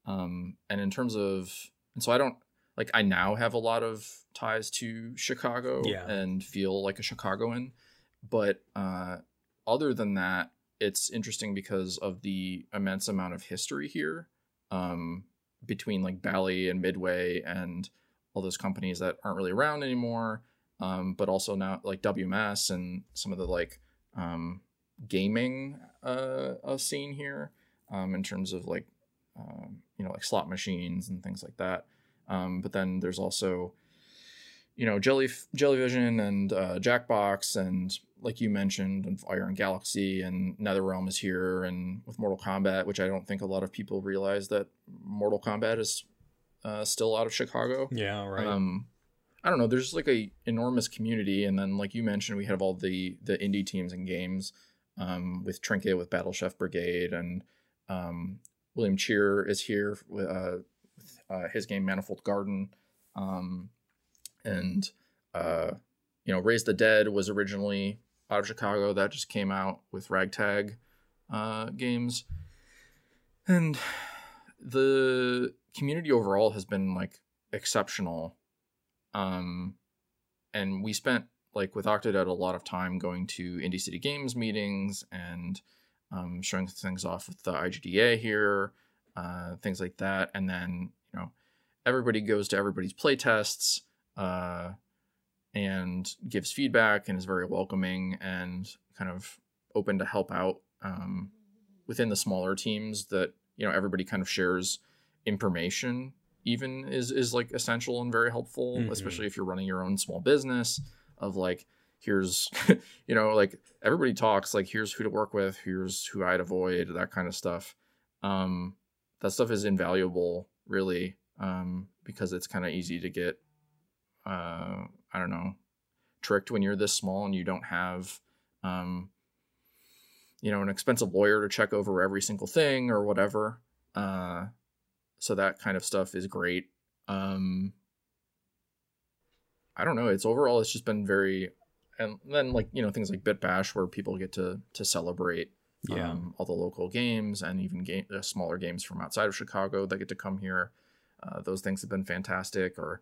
S2: Um, and in terms of, and so I don't like, I now have a lot of ties to Chicago
S1: Yeah.
S2: and feel like a Chicagoan. But uh, other than that, it's interesting because of the immense amount of history here um, between like Bally and Midway and all those companies that aren't really around anymore um, but also now like WMS and some of the like um, gaming uh, uh, scene here um, in terms of like um, you know like slot machines and things like that. Um, but then there's also you know Jelly Jellyvision and uh, Jackbox and like you mentioned and Iron Galaxy and NetherRealm is here and with Mortal Kombat, which I don't think a lot of people realize that Mortal Kombat is uh, still out of Chicago.
S1: Yeah, right.
S2: Um, I don't know. There's like a enormous community, and then like you mentioned, we have all the the indie teams and games um, with Trinket, with Battle Chef Brigade, and um, William Chyr is here with, uh, with uh, his game Manifold Garden, um, and uh, you know, Raise the Dead was originally out of Chicago. That just came out with Ragtag uh, games, and the community overall has been like exceptional um, and we spent like with Octodad a lot of time going to Indie City Games meetings and um, showing things off with the IGDA here, uh, things like that. And then you know everybody goes to everybody's play tests uh, and gives feedback and is very welcoming and kind of open to help out um, within the smaller teams that you know everybody kind of shares information even is is like essential and very helpful, mm-hmm. especially if you're running your own small business. Of like, here's *laughs* you know like everybody talks like here's who to work with, here's who I'd avoid, that kind of stuff. Um, that stuff is invaluable, really, um, because it's kind of easy to get, uh, I don't know, tricked when you're this small and you don't have, um, you know, an expensive lawyer to check over every single thing or whatever. Uh, so that kind of stuff is great um i don't know it's overall it's just been very and then like you know things like bitbash where people get to to celebrate yeah. um, all the local games and even game uh, smaller games from outside of chicago that get to come here uh, those things have been fantastic or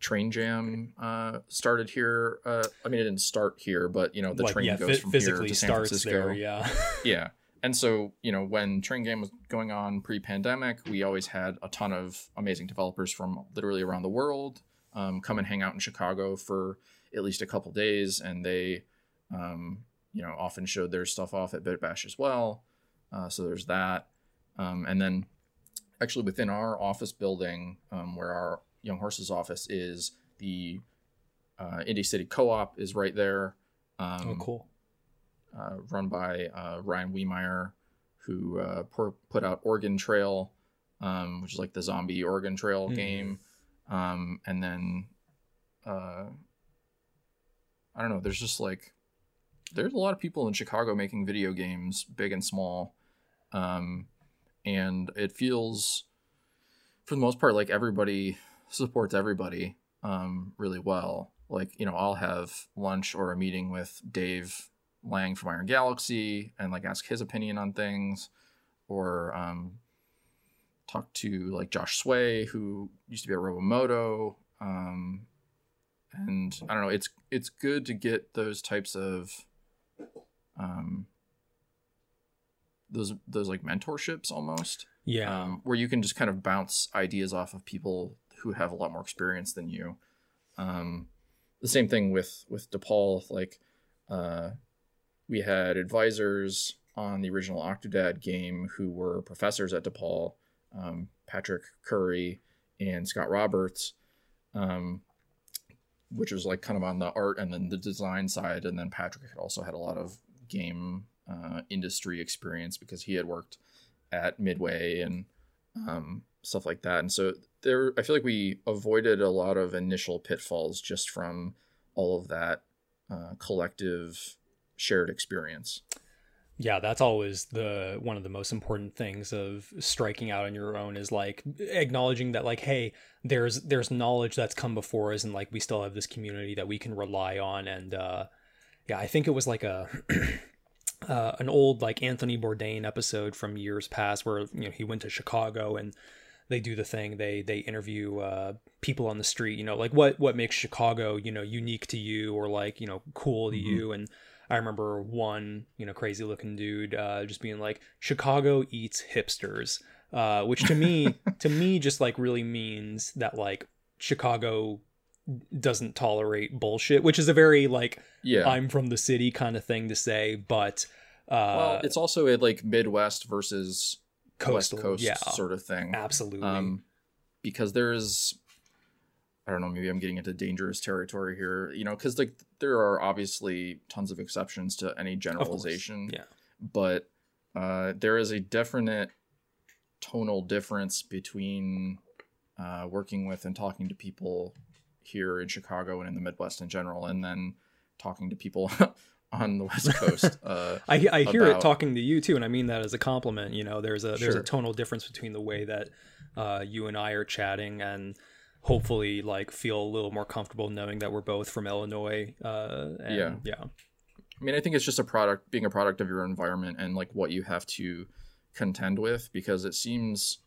S2: train jam uh, started here uh, i mean it didn't start here but you know the like, train yeah, goes f- from here to san francisco there,
S1: yeah. *laughs*
S2: Yeah. And so you know when train game was going on pre-pandemic we always had a ton of amazing developers from literally around the world um, come and hang out in chicago for at least a couple days and they um, you know often showed their stuff off at bitbash as well. Uh, so there's that. Um, and then actually within our office building um, where our young horses office is the uh, indie city co-op is right there
S1: oh um, cool
S2: uh, run by uh, Ryan Wiemeyer, who uh, put out Organ Trail, um, which is like the zombie Oregon Trail mm-hmm. game. Um, and then uh, I don't know. There's just like there's a lot of people in Chicago making video games, big and small, um, and it feels, for the most part, like everybody supports everybody um, really well. Like you know, I'll have lunch or a meeting with Dave Lang from Iron Galaxy and like ask his opinion on things, or um, talk to like Josh Tsui who used to be at Robomodo. Um, and I don't know, it's it's good to get those types of um, those those like mentorships almost.
S1: Yeah.
S2: Um, where you can just kind of bounce ideas off of people who have a lot more experience than you. Um, the same thing with with DePaul, like uh, we had advisors on the original Octodad game who were professors at DePaul, um, Patrick Curry and Scott Roberts, um, which was like kind of on the art and then the design side. And then Patrick had also had a lot of game uh, industry experience because he had worked at Midway and um, stuff like that. And so there, I feel like we avoided a lot of initial pitfalls just from all of that uh, collective shared experience.
S1: Yeah, that's always the one of the most important things of striking out on your own is like acknowledging that like hey, there's there's knowledge that's come before us and like we still have this community that we can rely on and uh yeah, I think it was like a *clears throat* uh, an old like Anthony Bourdain episode from years past where you know he went to Chicago and they do the thing they they interview uh, people on the street you know like what what makes Chicago you know unique to you or like you know cool to mm-hmm. you and I remember one, you know, crazy looking dude uh, just being like, "Chicago eats hipsters," uh, which to me, *laughs* to me, just like really means that like Chicago doesn't tolerate bullshit, which is a very like
S2: Yeah.
S1: I'm from the city kind of thing to say, but uh
S2: well, it's also a like Midwest versus
S1: coastal,
S2: West Coast
S1: yeah,
S2: sort of thing.
S1: absolutely.
S2: Um, because there's, I don't know, maybe I'm getting into dangerous territory here, you know, because like there are obviously tons of exceptions to any generalization,
S1: yeah.
S2: but uh, there is a definite tonal difference between uh, working with and talking to people here in Chicago and in the Midwest in general, and then talking to people *laughs* on the West Coast. *laughs* Uh,
S1: I, I hear it talking to you too, and I mean that as a compliment. You know, there's a there's a tonal difference between the way that uh, you and I are chatting, and hopefully, like, feel a little more comfortable knowing that we're both from Illinois. Uh, and,
S2: Yeah.
S1: yeah,
S2: I mean, I think it's just a product, being a product of your environment and like what you have to contend with, because it seems,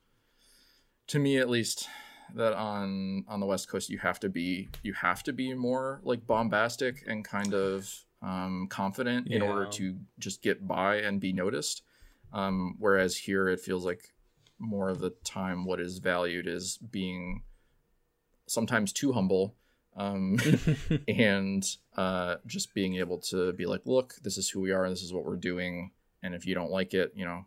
S2: to me at least, that on on the West Coast you have to be you have to be more like bombastic and kind of um, confident in order to just get by and be noticed. Um, whereas here it feels like more of the time what is valued is being sometimes too humble um, *laughs* *laughs* and uh, just being able to be like, look, this is who we are, and this is what we're doing, and if you don't like it, you know,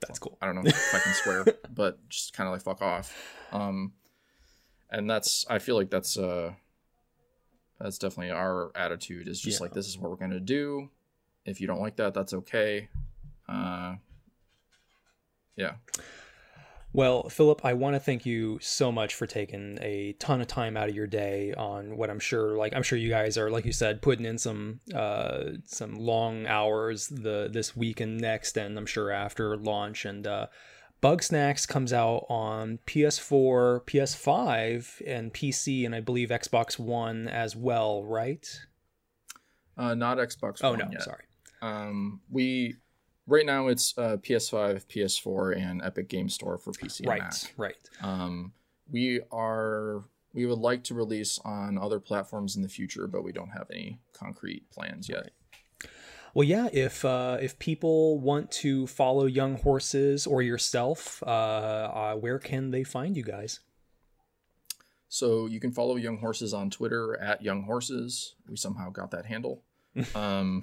S1: that's cool.
S2: I don't know if I can swear, but just kind of like fuck off. Um, and that's I feel like that's uh, that's definitely our attitude. Is just
S1: Yeah.
S2: like this is what we're gonna do. If you don't like that, that's okay. Uh, yeah,
S1: Well, Philip, I want to thank you so much for taking a ton of time out of your day on what I'm sure, like I'm sure you guys are, like you said, putting in some uh, some long hours the this week and next, and I'm sure after launch. And uh, Bugsnax comes out on PS4, PS5, and PC, and I believe Xbox One as well, right?
S2: uh, not Xbox.
S1: Oh
S2: One
S1: no,
S2: yet.
S1: sorry.
S2: Um, we right now it's uh, PS5, PS4, and Epic Game Store for PC. and
S1: Right,
S2: Mac.
S1: right.
S2: Um, we are we would like to release on other platforms in the future, but we don't have any concrete plans yet.
S1: Well, yeah. If uh, if people want to follow Young Horses or yourself, uh, uh, where can they find you guys?
S2: So you can follow Young Horses on Twitter at Young Horses. We somehow got that handle. *laughs* Um,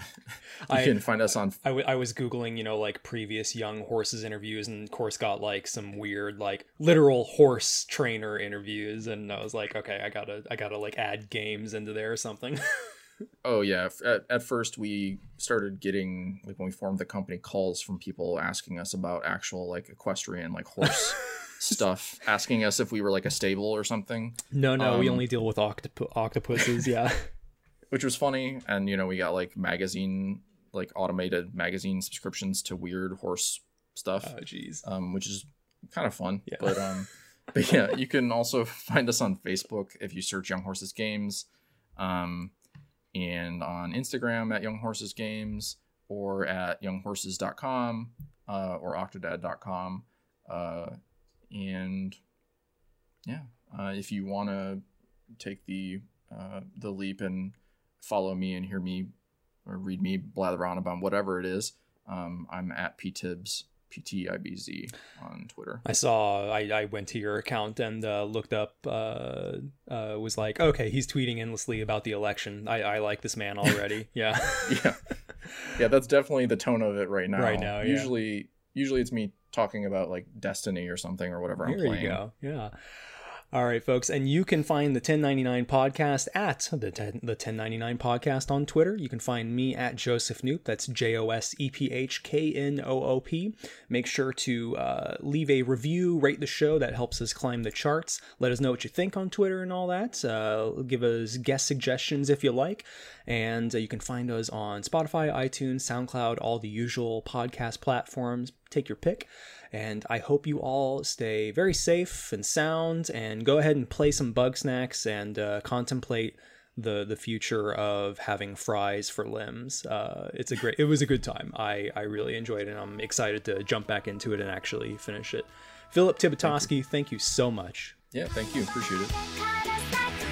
S2: you
S1: I-
S2: can find us on
S1: I, w- I was googling, you know, like previous Young Horses interviews, and of course got like some weird, like literal horse trainer interviews, and I was like, okay, I gotta, I gotta like add games into there or something. *laughs*
S2: Oh yeah. At, at first, we started getting like when we formed the company calls from people asking us about actual like equestrian like horse *laughs* stuff, asking us if we were like a stable or something,
S1: no, no, we
S2: Um,
S1: only deal with octop- octopuses. Yeah. *laughs*
S2: which was funny. And you know, we got like magazine like automated magazine subscriptions to weird horse stuff,
S1: oh, jeez.
S2: um, which is kind of fun.
S1: Yeah.
S2: But um, but yeah, you can also *laughs* find us on Facebook if you search Young Horses Games. Um, and on Instagram at Young Horses Games or at younghorses.com uh, or octodad.com. Uh, and yeah, uh, if you want to take the uh, the leap and follow me and hear me or read me blather on about whatever it is, um, I'm at ptibs ptibz on Twitter.
S1: I saw. I, I went to your account and uh, looked up. Uh, uh, was like, okay, he's tweeting endlessly about the election. I, I like this man already. *laughs* yeah.
S2: yeah yeah that's definitely the tone of it right now
S1: Right now, yeah.
S2: usually usually it's me talking about like destiny or something or whatever i'm
S1: There
S2: playing
S1: you go. Yeah. All right, folks, and you can find the 1099 podcast at the 10, the 1099 podcast on Twitter. You can find me at Joseph Knoop. That's J O S E P H K N O O P. Make sure to uh, leave a review, rate the show. That helps us climb the charts. Let us know what you think on Twitter and all that. Uh, give us guest suggestions if you like. And uh, you can find us on Spotify, iTunes, SoundCloud, all the usual podcast platforms. Take your pick. And I hope you all stay very safe and sound and go ahead and play some Bugsnax and uh, contemplate the the future of having fries for limbs. Uh, it's a great it was a good time. I, I really enjoyed it and I'm excited to jump back into it and actually finish it. Philip Tibitoski, thank you so much.
S2: yeah thank you appreciate it